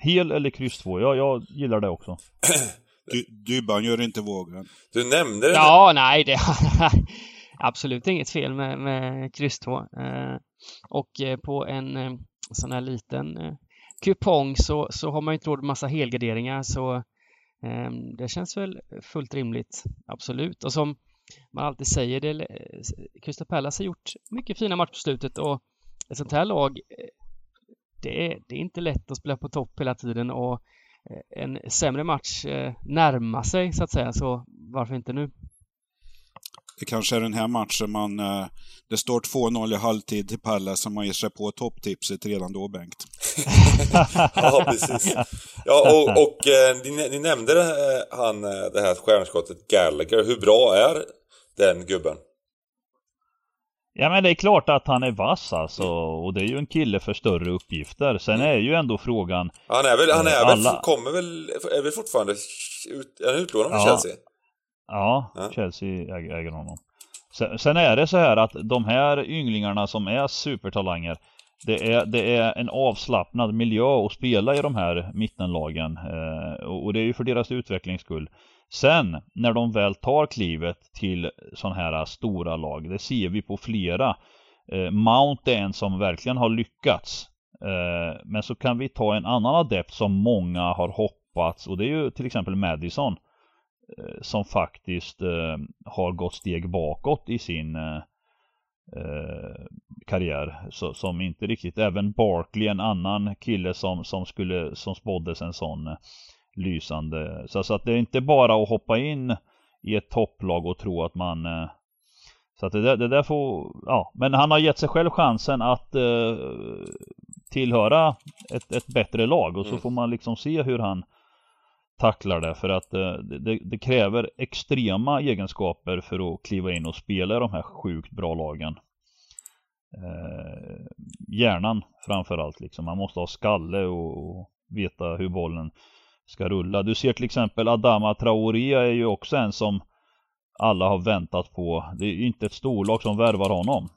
hel eller kryss 2. Jag, jag gillar det också. <clears throat> Du, Dybban gör inte vågen. Du nämnde det. Ja, nej, det är <laughs> absolut inget fel med, med kryss 2. Eh, och eh, på en eh, sån här liten eh, kupong så, så har man ju inte råd med massa helgarderingar så Ehm, det känns väl fullt rimligt, absolut. Och som man alltid säger, det, Crystal Palace har gjort mycket fina matcher på slutet och ett sånt här lag, eh, det är, det är inte lätt att spela på topp hela tiden och eh, en sämre match eh, närmar sig så att säga, så varför inte nu? Det kanske är den här matchen man... Eh, det står 2-0 i halvtid till Pallas som man ger sig på topptipset redan då, Bengt. <laughs> ja, precis. Ja, och, och ni, ni, nämnde det, han, det här stjärnskottet Gallagher. Hur bra är den gubben? Ja men det är klart att han är vass alltså och det är ju en kille för större uppgifter. Sen är ju ändå frågan... Han är väl, han är alla... väl, kommer väl, är väl fortfarande ut, är han utlånad från ja. Chelsea? Ja, ja. Chelsea äger, äger honom. Sen, sen, är det så här att de här ynglingarna som är supertalanger det är, det är en avslappnad miljö att spela i de här mittenlagen eh, och, och det är ju för deras utvecklings skull. Sen när de väl tar klivet till sådana här stora lag, det ser vi på flera. Eh, Mount är en som verkligen har lyckats. Eh, men så kan vi ta en annan adept som många har hoppats och det är ju till exempel Madison. Eh, som faktiskt eh, har gått steg bakåt i sin eh, eh karriär. Så, som inte riktigt, även Barkley, en annan kille som, som skulle, som spåddes en sån eh, lysande. Så, så att det är inte bara att hoppa in i ett topplag och tro att man så att det där, det där får, ja, men han har gett sig själv chansen att eh, tillhöra ett, ett bättre lag och så mm. får man liksom se hur han tacklar det för att eh, det, det, kräver extrema egenskaper för att kliva in och spela i de här sjukt bra lagen. Eh, hjärnan framförallt liksom. Man måste ha skalle och, och, veta hur bollen ska rulla. Du ser till exempel Adama Traoré är ju också en som alla har väntat på. Det är ju inte ett storlag som värvar honom.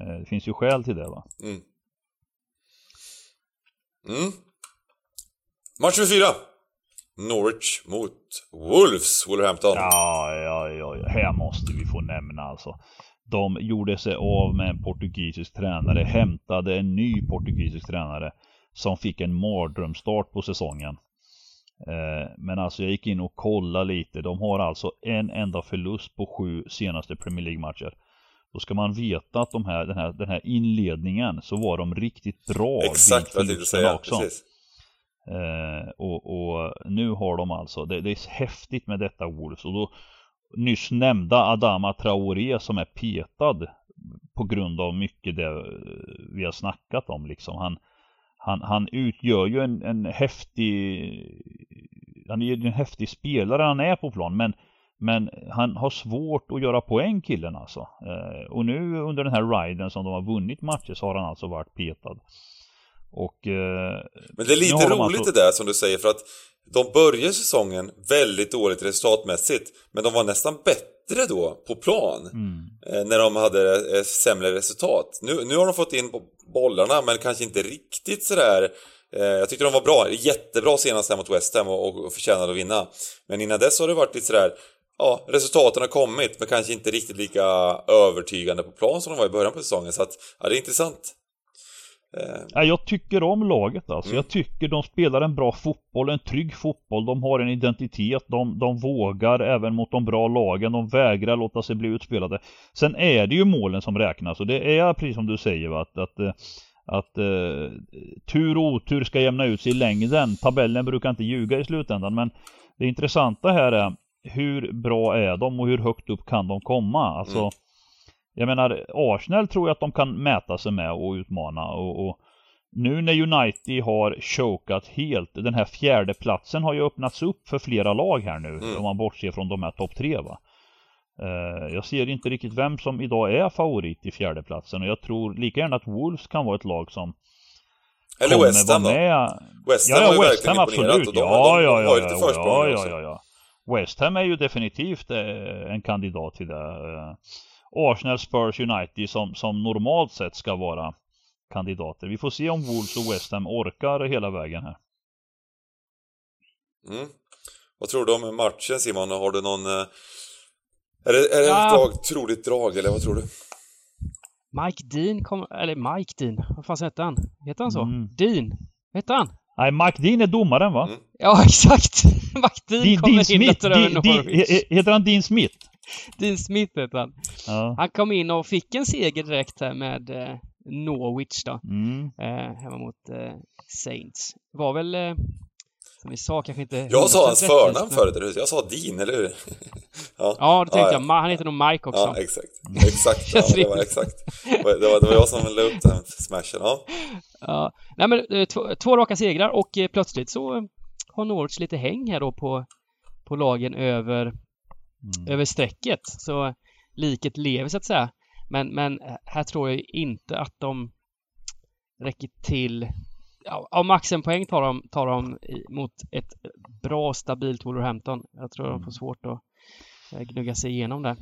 Eh, det finns ju skäl till det va. Mm. Mm. Match 24. Norwich mot Wolves, Wolverhampton. Ja, ja, ja, här måste vi få nämna alltså. De gjorde sig av med en portugisisk tränare, hämtade en ny portugisisk tränare som fick en mardrömstart på säsongen. Eh, men alltså jag gick in och kollade lite. De har alltså en enda förlust på sju senaste Premier League-matcher. Då ska man veta att de här, den, här, den här inledningen så var de riktigt bra Exakt vad jag tänkte säga, också. precis. Eh, och, och, nu har de alltså, det, det, är häftigt med detta Wolves och då nyss nämnda Adama Traoré som är petad på grund av mycket det vi har snackat om liksom. Han, han, han utgör ju en, en häftig han är ju en häftig spelare han är på plan men men han har svårt att göra poäng killen alltså. Eh, och nu under den här riden som de har vunnit matcher så har han alltså varit petad. Och, eh, Men det är lite roligt alltså... det där som du säger för att de börjar säsongen väldigt dåligt resultatmässigt men de var nästan bättre då på plan mm. eh, när de hade eh, sämre resultat. Nu, nu har de fått in bollarna men kanske inte riktigt sådär jag tyckte de var bra, jättebra senast här mot West Ham och, och förtjänade att vinna. Men innan dess har det varit lite sådär Ja, resultaten har kommit men kanske inte riktigt lika övertygande på plan som de var i början på säsongen så att, ja det är intressant. Ja, jag tycker om laget alltså. Mm. Jag tycker de spelar en bra fotboll, en trygg fotboll. De har en identitet. De, de vågar även mot de bra lagen. De vägrar låta sig bli utspelade. Sen är det ju målen som räknas och det är precis som du säger va? att, att, att uh, tur och otur ska jämna ut sig i längden. Tabellen brukar inte ljuga i slutändan men det intressanta här är hur bra är de och hur högt upp kan de komma? Alltså mm. Jag menar Arsenal tror jag att de kan mäta sig med och utmana och, och nu när United har chokat helt, den här fjärde platsen har ju öppnats upp för flera lag här nu mm. om man bortser från de här topp tre va. Uh, jag ser inte riktigt vem som idag är favorit i fjärde platsen och jag tror lika gärna att Wolves kan vara ett lag som Eller West Ham då? West Ham ja, ja, West Ham absolut. De, ja, de, de, ja, ja, ja, ja, ja, ja, ja. West Ham är ju definitivt eh, en kandidat till det. Eh, Arsenal, Spurs, United som, som normalt sett ska vara kandidater. Vi får se om Wolves och West Ham orkar hela vägen här. Mm. Vad tror du om matchen Simon? Har du någon... Är det, är det ja. ett drag, troligt drag eller vad tror du? Mike Dean kom, eller Mike Dean, vad fan heter han? Heter han så? Mm. Dean? Heter han? Nej, Mike Dean är domaren va? Mm. Ja, <laughs> exakt! Mike Dean, Dean kommer Dean in Smith. Dean, Dean, heter han Dean Smith? Dean Smith heter han. Ja. Han kom in och fick en seger direkt här med eh, Norwich då. Mm. Eh, hemma mot eh, Saints. Var väl, eh, som vi sa, kanske inte... Jag sa hans förnamn förut, eller hur? Jag sa Dean, eller hur? <laughs> ja, ja det tänkte ja, jag. Han heter nog Mike också. Ja, exakt. Exakt, ja, det var exakt. Det var, det var jag som la upp den smashen, ja. Ja, nej men eh, två, två raka segrar och eh, plötsligt så har Norwich lite häng här då på, på lagen över, mm. över strecket. Så liket lever så att säga. Men, men här tror jag inte att de räcker till. Ja, max en poäng tar de, tar de mot ett bra stabilt Wolverhampton. Jag tror de får mm. svårt att eh, gnugga sig igenom det.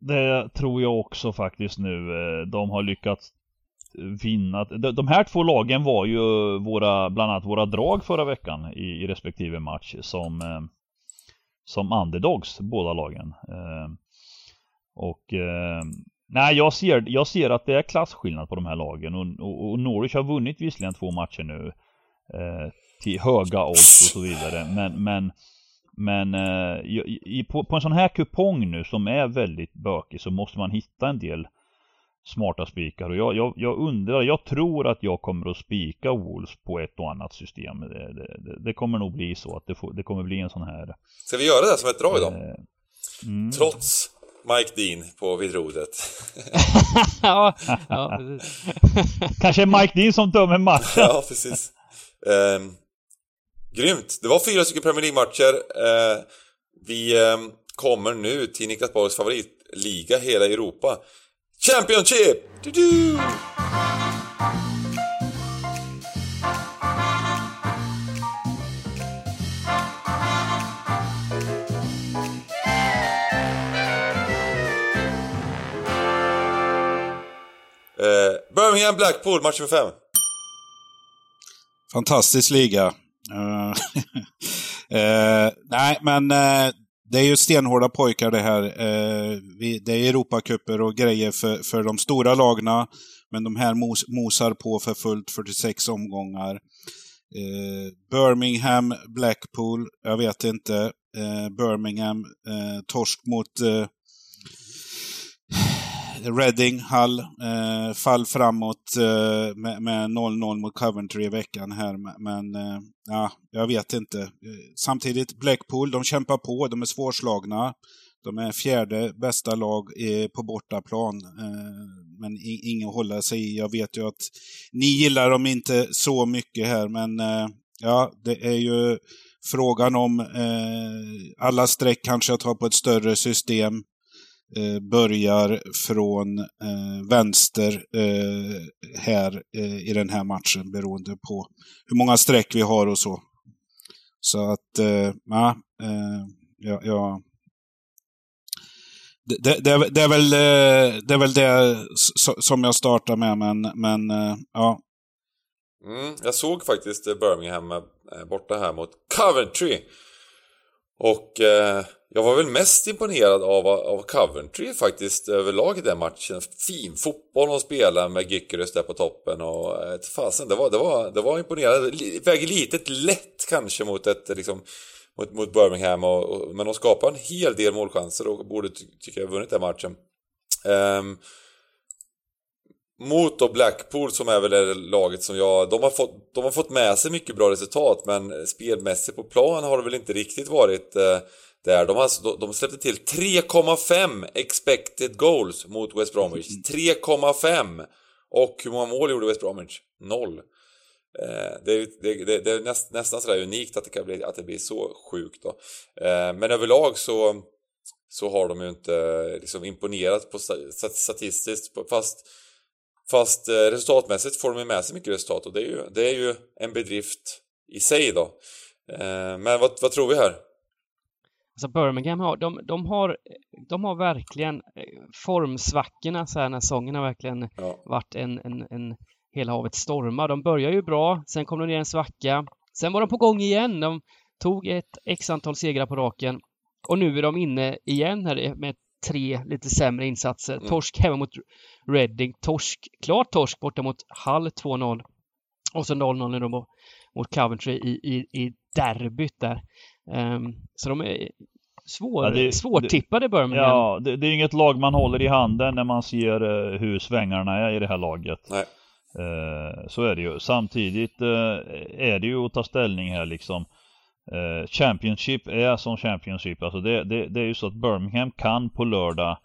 Det tror jag också faktiskt nu. De har lyckats vinna. De här två lagen var ju våra, bland annat våra drag förra veckan i, respektive match som, eh, som underdogs, båda lagen. Eh, och eh, nej, jag ser, jag ser att det är klasskillnad på de här lagen och, och, och Norwich har vunnit visserligen två matcher nu till höga odds och så vidare, men, men men i, på, på en sån här kupong nu som är väldigt bökig så måste man hitta en del smarta spikar och jag, jag, jag, undrar, jag tror att jag kommer att spika Wolves på ett och annat system. Det, det, det kommer nog bli så att det, får, det, kommer bli en sån här... Ska vi göra det som ett drag då? Eh, mm. Trots Mike Dean på vidrodret. <laughs> ja, ja, precis. Kanske Mike Dean som dömer matchen. ja, precis. Eh, grymt! Det var fyra stycken Premier League-matcher. Eh, vi eh, kommer nu till Niklas Borgs favoritliga hela Europa. Championship! Du -du! Birmingham Blackpool, match nummer fem. Fantastisk liga. Uh, <laughs> nej, men eh, det är ju stenhårda pojkar det här. Eh, vi, det är Europacuper och grejer för, för de stora lagna. Men de här mos, mosar på för fullt 46 omgångar. Eh, Birmingham, Blackpool, jag vet inte. Birmingham, torsk mot Reading, Hull, eh, fall framåt eh, med 0-0 mot Coventry i veckan här. Men eh, ja, jag vet inte. Eh, samtidigt, Blackpool, de kämpar på, de är svårslagna. De är fjärde bästa lag på bortaplan. Eh, men inget att hålla sig i. Jag vet ju att ni gillar dem inte så mycket här, men eh, ja, det är ju frågan om eh, alla streck kanske jag tar på ett större system. Eh, börjar från eh, vänster eh, här eh, i den här matchen beroende på hur många streck vi har och så. Så att, eh, ja, ja, ja det, det, det, är väl, det är väl det som jag startar med, men, men ja. Mm, jag såg faktiskt Birmingham borta här mot Coventry. Och eh, jag var väl mest imponerad av, av Coventry faktiskt överlag i den matchen. Fin fotboll de spelar med Gyökeres där på toppen och eh, ett fasen, det var, det var, det var imponerande. Väger lite lätt kanske mot ett liksom mot, mot Birmingham och, och, men de skapar en hel del målchanser och borde ty tycka jag vunnit den matchen. Um, mot då Blackpool som är väl det laget som jag... De har, fått, de har fått med sig mycket bra resultat men spelmässigt på plan har det väl inte riktigt varit eh, där. De, har, de släppte till 3,5 expected goals mot West Bromwich. 3,5! Och hur många mål gjorde West Bromwich? Noll. Eh, det, det, det, det, är näst, nästan sådär unikt att det, kan bli, att det blir så sjukt då. Eh, men överlag så, så har de ju inte liksom imponerat på statistiskt fast Fast eh, resultatmässigt får de ju med sig mycket resultat och det är ju, det är ju en bedrift i sig då. Eh, men vad, vad tror vi här? Alltså Birmingham har, de, de har, de har verkligen eh, formsvackorna så här när säsongen har verkligen ja. varit en, en, en hela havet stormar. De börjar ju bra, sen kom de ner en svacka. Sen var de på gång igen. De tog ett x antal segrar på raken och nu är de inne igen här med tre lite sämre insatser. Mm. Torsk hemma mot Reading, torsk, klart torsk borta mot Hull 2-0. Och så 0-0 nu då mot Coventry i, i, i derbyt där. Um, så de är svår, ja, det, svårtippade Birmingham. Ja, det, det, är inget lag man håller i handen när man ser uh, hur svängarna är i det här laget. Nej. Uh, så är det ju. Samtidigt uh, är det ju att ta ställning här liksom. Eh, Championship är som Championship. Alltså det, det, det, är ju så att Birmingham kan på lördag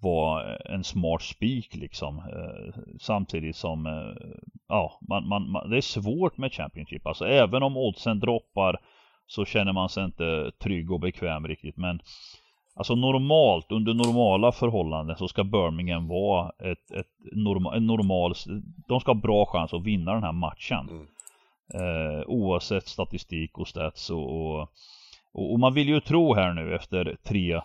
vara en smart spik liksom. Eh, samtidigt som, eh, ja, man, man, man, det är svårt med Championship. Alltså även om oddsen droppar så känner man sig inte trygg och bekväm riktigt. Men Alltså normalt, under normala förhållanden så ska Birmingham vara ett, ett norma, en normal, de ska ha bra chans att vinna den här matchen. Mm. Eh, oavsett statistik och stats och, och, och, man vill ju tro här nu efter tre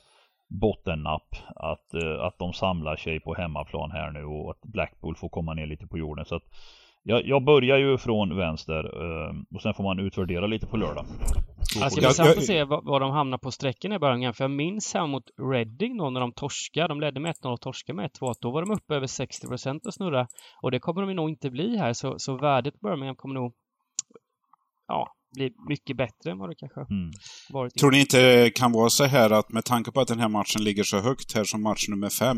bottennapp att, eh, att de samlar sig på hemmaplan här nu och att Blackpool får komma ner lite på jorden. Så att jag, jag börjar ju från vänster eh, och sen får man utvärdera lite på lördag. Det ska bli intressant att se var, de hamnar på sträcken i början. För jag minns här mot Reading då när de torskade. De ledde med 1-0 och torskade med 1-2. Då var de uppe över 60 procent och snurra. Och det kommer de nog inte bli här. Så, så värdet på Birmingham kommer nog ja, blir mycket bättre än vad det kanske mm. varit. Tror ni inte det kan vara så här att med tanke på att den här matchen ligger så högt här som match nummer fem,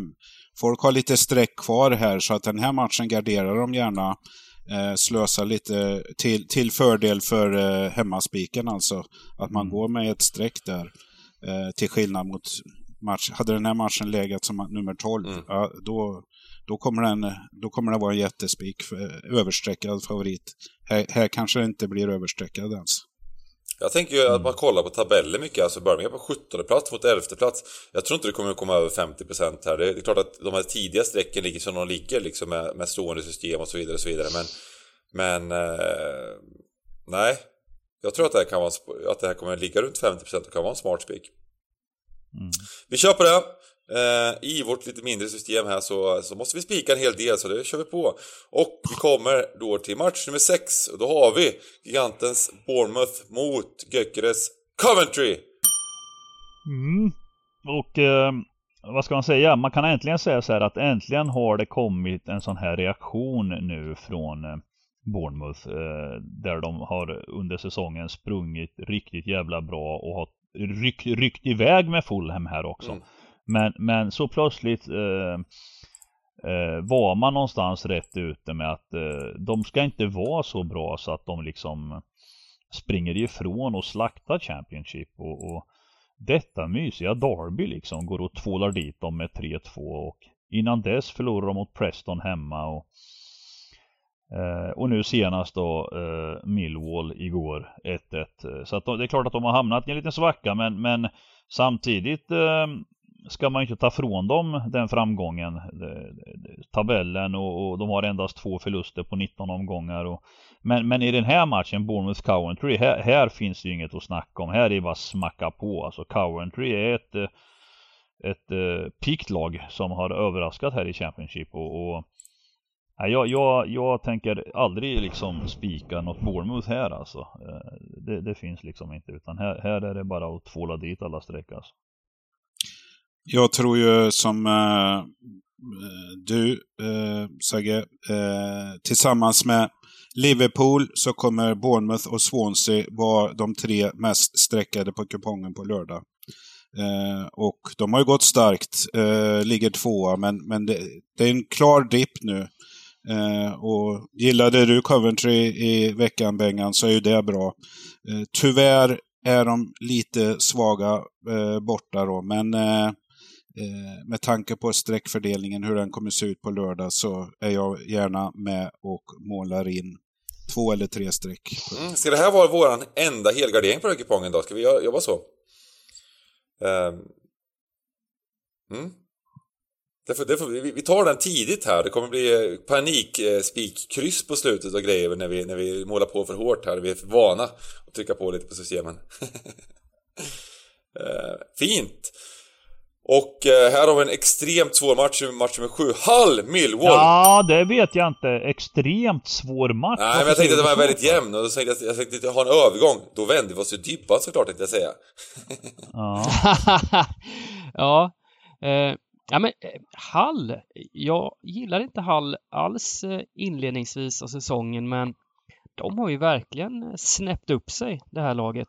folk har lite streck kvar här så att den här matchen garderar de gärna eh, slösa lite till, till fördel för eh, hemmaspiken alltså. Att man mm. går med ett streck där. Eh, till skillnad mot match. Hade den här matchen legat som nummer 12, mm. ja, då, då kommer, den, då kommer det vara en jättespik, överstreckad favorit. Här, här kanske det inte blir överstreckad ens. Jag tänker ju att man kollar på tabellen mycket, alltså Birmingham på 17 plats mot 11 plats. Jag tror inte det kommer att komma över 50% här. Det är, det är klart att de här tidiga strecken ligger som de ligger liksom med, med stående system och så vidare och så vidare. Men, men eh, nej. Jag tror att det här, kan vara, att det här kommer att ligga runt 50% och kan vara en smart spik. Mm. Vi kör på det. Eh, I vårt lite mindre system här så, så måste vi spika en hel del, så det kör vi på. Och vi kommer då till match nummer 6. Och då har vi gigantens Bournemouth mot Gökeres Coventry! Mm. Och eh, vad ska man säga? Man kan äntligen säga så här att äntligen har det kommit en sån här reaktion nu från eh, Bournemouth. Eh, där de har under säsongen sprungit riktigt jävla bra och har ryckt, ryckt iväg med Fulham här också. Mm. Men, men så plötsligt eh, eh, var man någonstans rätt ute med att eh, de ska inte vara så bra så att de liksom springer ifrån och slaktar Championship och, och detta mysiga Derby liksom går och tvålar dit dem med 3-2 och innan dess förlorar de mot Preston hemma och eh, och nu senast då eh, Millwall igår 1-1. Så att de, det är klart att de har hamnat i en liten svacka men, men samtidigt eh, ska man inte ta från dem den framgången. Tabellen och, och, de har endast två förluster på 19 omgångar. Och, men, men i den här matchen, Bournemouth Coventry, här, här finns det ju inget att snacka om. Här är det bara smacka på. Alltså Coventry är ett, ett, ett pikt lag som har överraskat här i Championship. och, och jag, jag, jag tänker aldrig liksom spika något Bournemouth här alltså. Eh, det, det, finns liksom inte. Utan här, här är det bara att tvåla dit alla streck alltså. Jag tror ju som eh, eh, du, eh, Sagge, eh, tillsammans med Liverpool så kommer Bournemouth och Swansea vara de tre mest streckade på kupongen på lördag. Eh, och de har ju gått starkt, eh, ligger tvåa, men, men det, det är en klar dipp nu. Eh, och gillade du Coventry i veckan, Bengan, så är ju det bra. Eh, tyvärr är de lite svaga eh, borta då, men eh, Eh, med tanke på streckfördelningen, hur den kommer se ut på lördag, så är jag gärna med och målar in två eller tre streck. Mm, ska det här vara vår enda helgardering på den kupongen då? Ska vi jobba så? Um. Mm. Därför, därför, vi, vi tar den tidigt här. Det kommer bli eh, panikspikkryss på slutet och grejer när vi, när vi målar på för hårt här. Vi är vana att trycka på lite på systemen. uh, <laughs> fint! Och uh, här har vi en extremt svår match, match nummer sju. Hall Millwall! Ja, det vet jag inte. Extremt svår match. Nej, men jag tänkte att det var väldigt jämn och då tänkte jag, jag tänkte att jag har en övergång. Då vände vi oss till Dybban såklart, tänkte jag säga. ja. <laughs> ja. Eh, Ja men eh, Hall, jag gillar inte Hall alls eh, inledningsvis av säsongen men de har ju verkligen snäppt upp sig det här laget.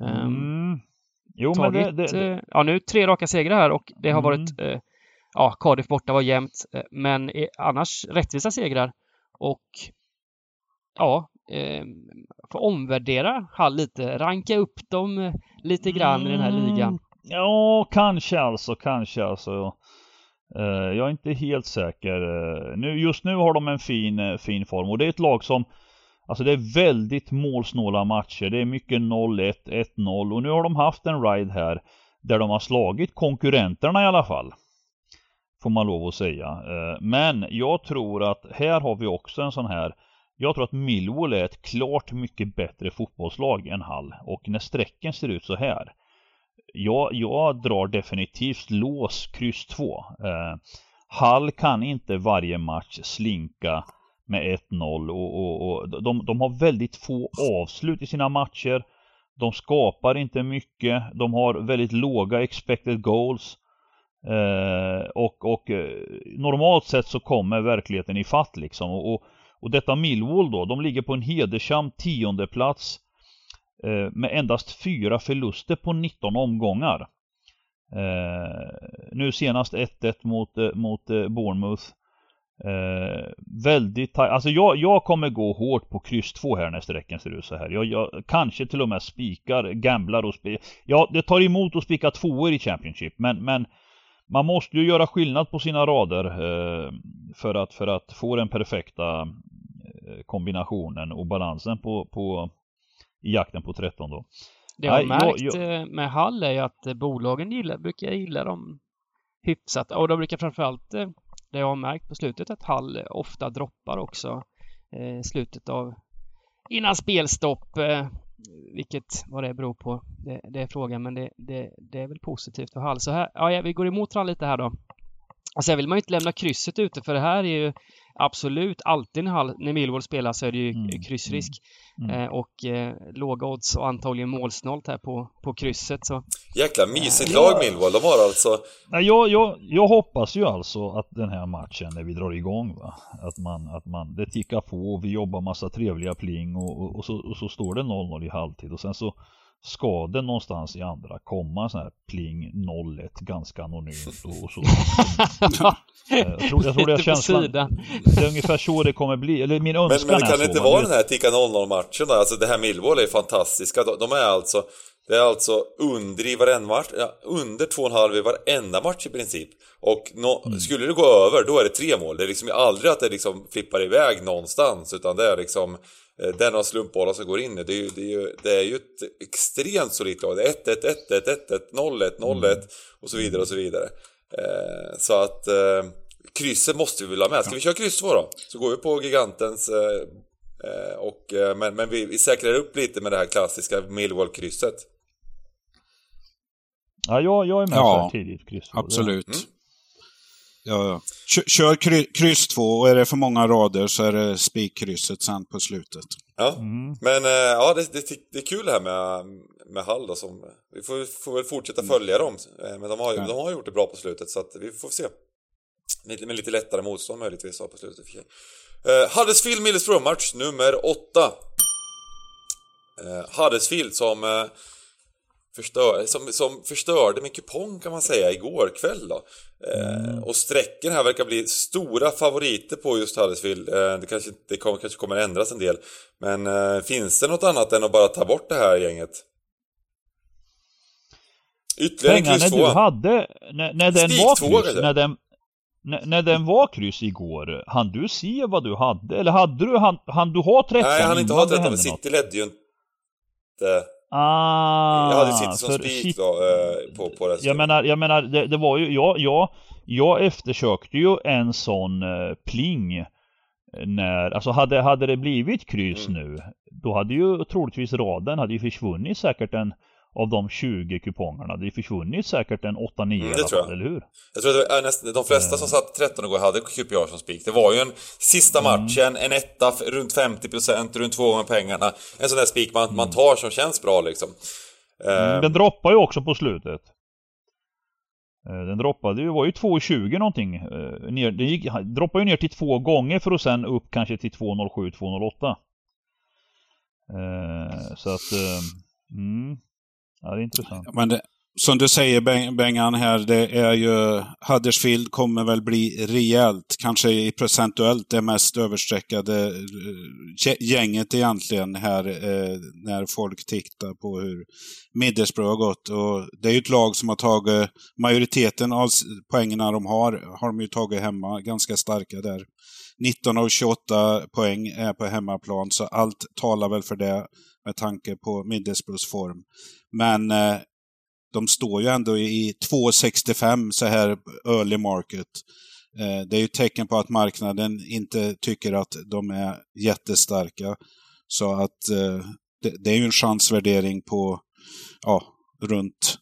Ehm, mm. Jo tagit, men det, det, det, Ja nu tre raka segrar här och det har mm. varit Ja, Cardiff borta var jämnt men annars rättvisa segrar och Ja, eh, får omvärdera Hall lite, ranka upp dem lite grann mm. i den här ligan. Mm. Ja, kanske alltså, kanske alltså. Uh, jag är inte helt säker. Nu, just nu har de en fin, fin form och det är ett lag som Alltså det är väldigt målsnåla matcher. Det är mycket 0-1, 1-0 och nu har de haft en ride här där de har slagit konkurrenterna i alla fall. Får man lov att säga. Eh, men jag tror att här har vi också en sån här jag tror att Millwall är ett klart mycket bättre fotbollslag än Hall och när strecken ser ut så här jag, jag drar definitivt lås kryss 2. Eh, Hall kan inte varje match slinka med 1-0 och, och, och de, de har väldigt få avslut i sina matcher. De skapar inte mycket. De har väldigt låga expected goals. Eh, och, och eh, normalt sett så kommer verkligheten i fatt liksom. Och, och, och detta Millwall då, de ligger på en hedersam tionde plats Eh, med endast fyra förluster på 19 omgångar. Eh, nu senast 1-1 mot, eh, mot eh, Bournemouth. Eh, väldigt tajt. Alltså jag, jag kommer gå hårt på kryss 2 här när sträcken ser ut så här. Jag, jag kanske till och med spikar, gamblar och spikar. Ja, det tar emot att spika tvåor i Championship, men, men man måste ju göra skillnad på sina rader eh, för, att, för att få den perfekta kombinationen och balansen på, på i jakten på 13 då. Det jag har märkt jag, jag... Eh, med Hall är ju att eh, bolagen gillar, brukar gilla dem hyfsat. Och de brukar framförallt, eh, det jag har märkt på slutet, att Hall ofta droppar också eh, slutet av innan spelstopp. Eh, vilket, vad det beror på, det, det är frågan, men det, det, det, är väl positivt för Hall. Så här, ja, vi går emot varandra lite här då. Alltså, Och sen vill man ju inte lämna krysset ute för det här är ju absolut alltid när, när Millwall spelar så är det ju mm. kryssrisk. Mm. mm. Eh, och eh, låga odds och antagligen målsnålt här på, på krysset. Så. Jäkla mysigt eh, lag Millwall, de har alltså. Nej, jag, jag, jag hoppas ju alltså att den här matchen när vi drar igång va, att man, att man, det tickar på och vi jobbar massa trevliga pling och, och, och så, och så står det 0-0 i halvtid och sen så ska det någonstans i andra komma sån här pling 01 ganska anonymt och, så. <laughs> Eh, jag tror, jag tror det är känslan. Det är ungefär så det kommer bli, eller min önskan Men, men kan det inte vara den här ticka 0-0 matchen då? Alltså det här Millwall är fantastiska. De, de är alltså det är alltså under i varenda match, ja, under 2,5 i varenda match i princip. Och no, mm. skulle det gå över, då är det tre mål. Det är liksom aldrig att det liksom flippar iväg någonstans, utan det är liksom den av slumpbollar som går in det är ju, det är ju, det är ju ett extremt solitt lag. Det är 1-1, 1-1, 1-1, 0-1, 0-1 och så vidare och så vidare. Eh, så att eh, krysset måste vi väl ha med. Ska vi köra kryss 2 då? Så går vi på gigantens eh, eh och, eh, men, men vi, vi säkrar upp lite med det här klassiska Millwall-krysset. Ja, jag, jag är med ja, så tidigt kryss. Absolut. Mm. Ja, Kör kryss två och är det för många rader så är det spikkrysset sen på slutet. Ja, mm. men eh, ja, det, det, det, är kul det här med, med Hall då som, vi får, får väl fortsätta följa dem. Eh, men de har, ja. de har gjort det bra på slutet så att vi får se. Med, med lite lättare motstånd möjligtvis på slutet. Uh, Huddersfield Middlesbrough match nummer 8. Uh, Huddersfield som uh, förstör, som, som förstörde min kupong kan man säga igår kväll då. Mm. och sträcken här verkar bli stora favoriter på just Huddersfield. Eh, det kanske, det kommer, kanske kommer ändras en del. Men eh, finns det något annat än att bara ta bort det här gänget? Ytterligare en kryss 2. du hade, när, när den var kryss, när den, när, när den var kryss igår, hann du se vad du hade? Eller hade du, hann, hann du ha 13 Nej, han inte ha 13, men City ledde ju inte Ah, jag hade City som spik då, eh, på, på det. Jag menar, jag menar det, det var ju, jag, jag, jag eftersökte ju en sån eh, pling eh, när, alltså hade, hade det blivit kryss mm. nu, då hade ju troligtvis raden hade ju försvunnit säkert en av de 20 kupongerna. Det är försvunnit säkert en 8-9 mm, eller hur? Jag tror att det är nästan, de flesta som satt 13 igår hade QPR som spik. Det var ju en sista mm. matchen, en etta runt 50%, runt två gånger pengarna. En sån där spik man, mm. man tar som känns bra liksom. Mm, den droppar ju också på slutet. Eh, den droppade ju, var ju 2,20 någonting. Eh, ner, den gick, droppade ju ner till två gånger för att sen upp kanske till 2,07, 2,08. Så att, mm. Ja, det är intressant. Men det, som du säger Bengan här, det är ju Huddersfield kommer väl bli rejält, kanske i procentuellt det mest överstreckade eh, gänget egentligen här eh, när folk tittar på hur Middlesbrough har gått. Och det är ju ett lag som har tagit majoriteten av poängerna de har, har de ju tagit hemma, ganska starka där. 19 av 28 poäng är på hemmaplan, så allt talar väl för det med tanke på Middlesbroughs form. Men eh, de står ju ändå i 2,65 så här early market. Eh, det är ju tecken på att marknaden inte tycker att de är jättestarka. Så att eh, det, det, är ju en chansvärdering på ja, runt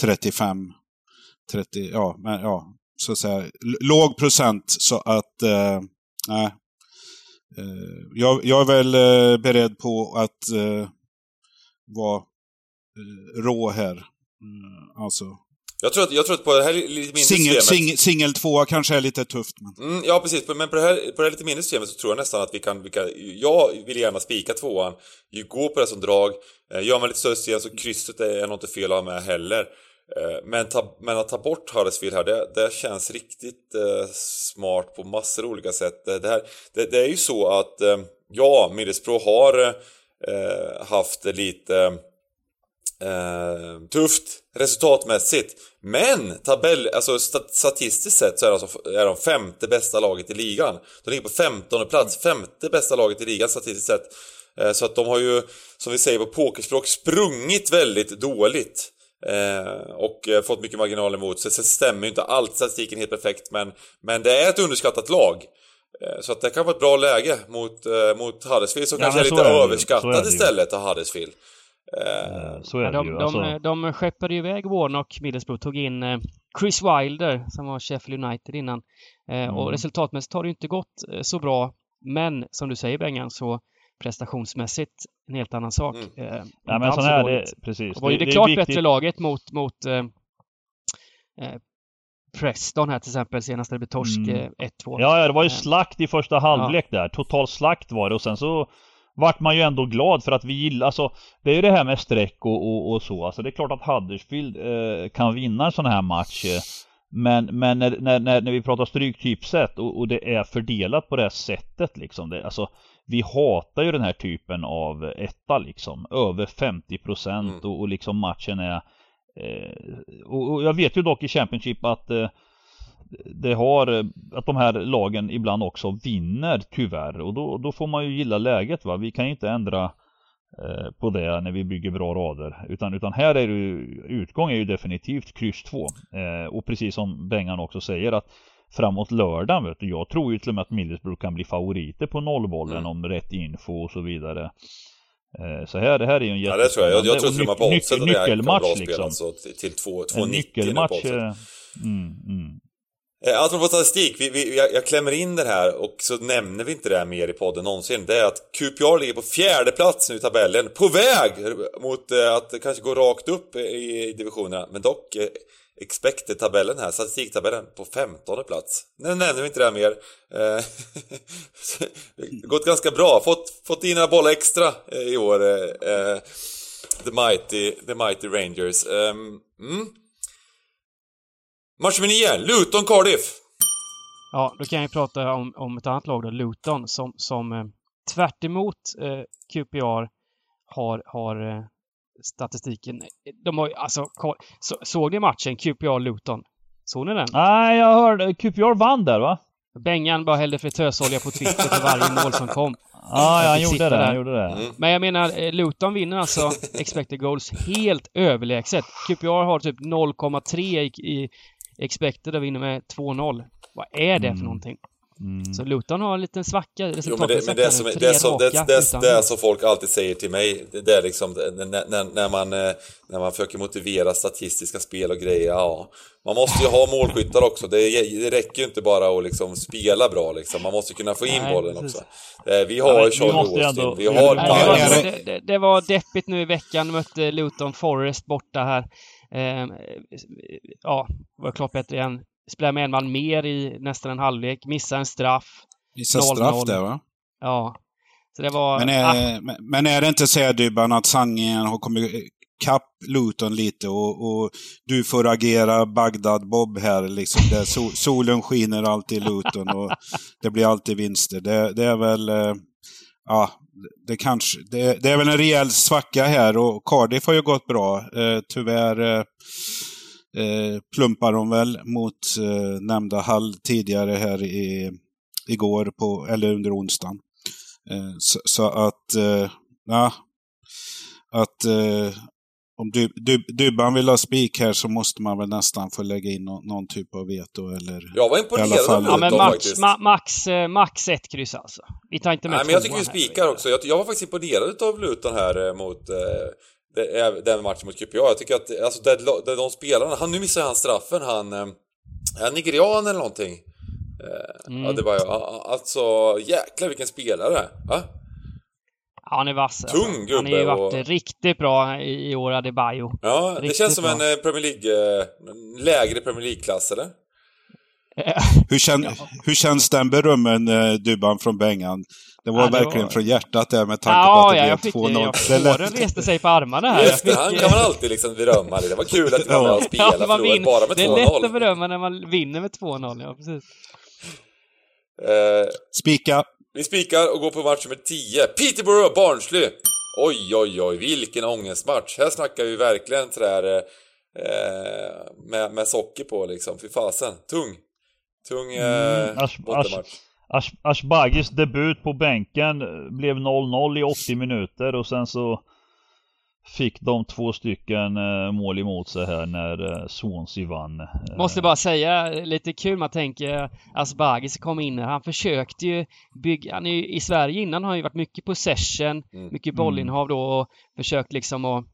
35, 30, ja, men, ja, så att säga låg procent så att eh, nej, jag, jag, är väl eh, beredd på att eh, vara rå här. Mm, alltså. Jag tror, att, jag tror att på det här lite mindre singel, systemet... Singel tvåa kanske är lite tufft. Men... Mm, ja, precis. Men på det, här, på det här lite mindre systemet så tror jag nästan att vi kan... Vi kan jag vill gärna spika tvåan. Gå på det som drag. Gör man lite större system så krysset är nog inte fel att ha med heller. Eh, men, ta, men att ta bort Huddersfield här, det, det känns riktigt eh, smart på massor av olika sätt. Det, här, det, det är ju så att, eh, ja, Middlesbrough har eh, haft lite eh, tufft resultatmässigt. Men tabell, alltså statistiskt sett så är de, alltså, är de femte bästa laget i ligan. De ligger på femtonde plats, femte bästa laget i ligan statistiskt sett. Eh, så att de har ju, som vi säger på pokerspråk, sprungit väldigt dåligt. Eh, och eh, fått mycket marginal emot sig. Sen stämmer ju inte allt statistiken helt perfekt men, men det är ett underskattat lag. Eh, så att det kan vara ett bra läge mot, eh, mot Huddersfield som ja, kanske är lite är överskattat istället av Huddersfield. Så är det ju. Alltså... De, de skeppade iväg Warnock, Middlesbrough, tog in Chris Wilder som var Sheffield United innan. Mm. Och resultatmässigt har det inte gått så bra. Men som du säger Bengan så prestationsmässigt en helt annan sak. Mm. Eh, ja, men sån här, det, precis. Det var ju det, det klart bättre laget mot, mot eh, eh, Preston här till exempel senast det blev torsk mm. 1-2. Eh, ja, ja, det var ju eh, slakt i första halvlek ja. där. Total slakt var det och sen så vart man ju ändå glad för att vi gillar, alltså det är ju det här med streck och, och, och så. Alltså det är klart att Huddersfield eh, kan vinna en sån här match. Eh, men, men när, när, när, vi pratar stryktypset och, och det är fördelat på det här sättet liksom. Det, alltså vi hatar ju den här typen av etta liksom. Över 50 procent mm. och, och, liksom matchen är eh, och, och, jag vet ju dock i Championship att eh, det har, att de här lagen ibland också vinner tyvärr och då, då får man ju gilla läget va. Vi kan ju inte ändra eh, på det när vi bygger bra rader. Utan, utan här är det ju, utgång är ju definitivt kryss 2. Eh, och precis som Bengan också säger att framåt lördagen vet du. Jag tror ju till och med att Middlesbrough kan bli favoriter på nollbollen mm. om rätt info och så vidare. Eh, så här, det här är ju en jättespännande... Ja det tror jag. Jag, jag tror till och med på oddset nyckelmatch liksom. Alltså, till 2,90 En nyckelmatch. Eh, mm, mm. Eh, apropå statistik, vi, vi, jag, jag klämmer in den här och så nämner vi inte det här mer i podden någonsin. Det är att QPR ligger på fjärde plats nu i tabellen, på väg mot att kanske gå rakt upp i divisionerna. Men dock expected-tabellen här, statistiktabellen, på femtonde plats. Nu nämner vi inte det här mer. Eh, <laughs> gått ganska bra, fått, fått in några bollar extra eh, i år. Eh, eh, the, mighty, the Mighty Rangers. Ehm, mm. Match nummer 9, Luton Cardiff. Ja, då kan jag prata om, om ett annat lag då, Luton, som, som tvärt emot, eh, QPR har, har statistiken. De har alltså, så, såg ni matchen QPR-Luton? Såg ni den? Nej, jag hörde. QPR vann där va? Bengan bara hällde fritösolja på Twitter för varje <laughs> mål som kom. Ja, ja han gjorde det. Han gjorde det. Mm. Men jag menar, eh, Luton vinner alltså <laughs> expected goals helt överlägset. QPR har typ 0,3 i, i expected och vinner med 2-0. Vad är det för mm. någonting? Mm. Så Luton har en liten svacka jo, men det, men det, som, det, som, det, det, det, som folk alltid säger till mig, det är liksom när, när, man, eh, när man försöker motivera statistiska spel och grejer, ja. Man måste ju ha målskyttar också, det, det räcker ju inte bara att liksom spela bra liksom, man måste kunna få in Nej, bollen precis. också. Eh, vi har ju Sean Austin, vi har Nej, det, det, var deppigt nu i veckan, mötte Luton Forest borta här. Eh, ja, var klart bättre igen spelar med en man mer i nästan en halvlek, missar en straff. Missar straff där va? Ja. Så det var... Men är, ah. men är det inte så Dybban att sanningen har kommit kapp Luton lite och, och, du får agera Bagdad-Bob här liksom. Där sol, <laughs> solen skiner alltid i Luton och det blir alltid vinster. Det, det är väl... Eh, ja, det kanske... Det, det, är väl en rejäl svacka här och Cardiff har ju gått bra. Eh, tyvärr... Eh, eh, plumpar de väl mot eh, nämnda Hall tidigare här i, igår, på, eller under onsdagen. Eh, så, så, att, eh, ja, att eh, om du, du, vill ha spik här så måste man väl nästan få lägga in någon, någon typ av veto eller... Jag var imponerad av ja, men max, ma, max, eh, max ett kryss alltså. Vi tar inte med Nej, men jag tycker vi spikar också. Jag, jag var faktiskt imponerad av Luton här mot eh, den matchen mot QPR. Jag tycker att alltså, det, det, de spelarna, han, nu missar han straffen, han... Eh, är nigerian eller någonting? Mm. Ja, det var Alltså, jäklar vilken spelare! Va? Ja, han är vass. Alltså. Tung gubbe. Han har ju varit och... riktigt bra i, i år, Adebayo. Ja, riktigt det känns som bra. en eh, Premier League... Lägre Premier League-klass, eller? hur, kän, hur känns den berömmen, Dybban, från Bengan? Det var ja, det verkligen var... från hjärtat där med tanke ja, på att det ja, blev 2-0. Ja, håren reste sig på armarna här. I efterhand kan man alltid liksom berömma det. Det var kul att du var med och spelade, ja, man vin... bara med 2-0. Det är lätt att berömma när man vinner med 2-0, ja precis. Eh, Spika. Vi spikar och går på match nummer 10. Peterborough, Barnsley. Oj, oj, oj, vilken ångestmatch. Här snackar vi verkligen sådär eh, med, med socker på liksom. Fy fasen. Tung. Tung eh, mm, bottenmatch. Ash, Ashbagis debut på bänken blev 0-0 i 80 minuter och sen så fick de två stycken eh, mål emot sig här när eh, Swansea vann. Eh. Måste bara säga, lite kul man tänker Asbagis kom in här. Han försökte ju bygga, han är ju, i Sverige innan har han ju varit mycket possession, mm. mycket bollinnehav då och försökt liksom att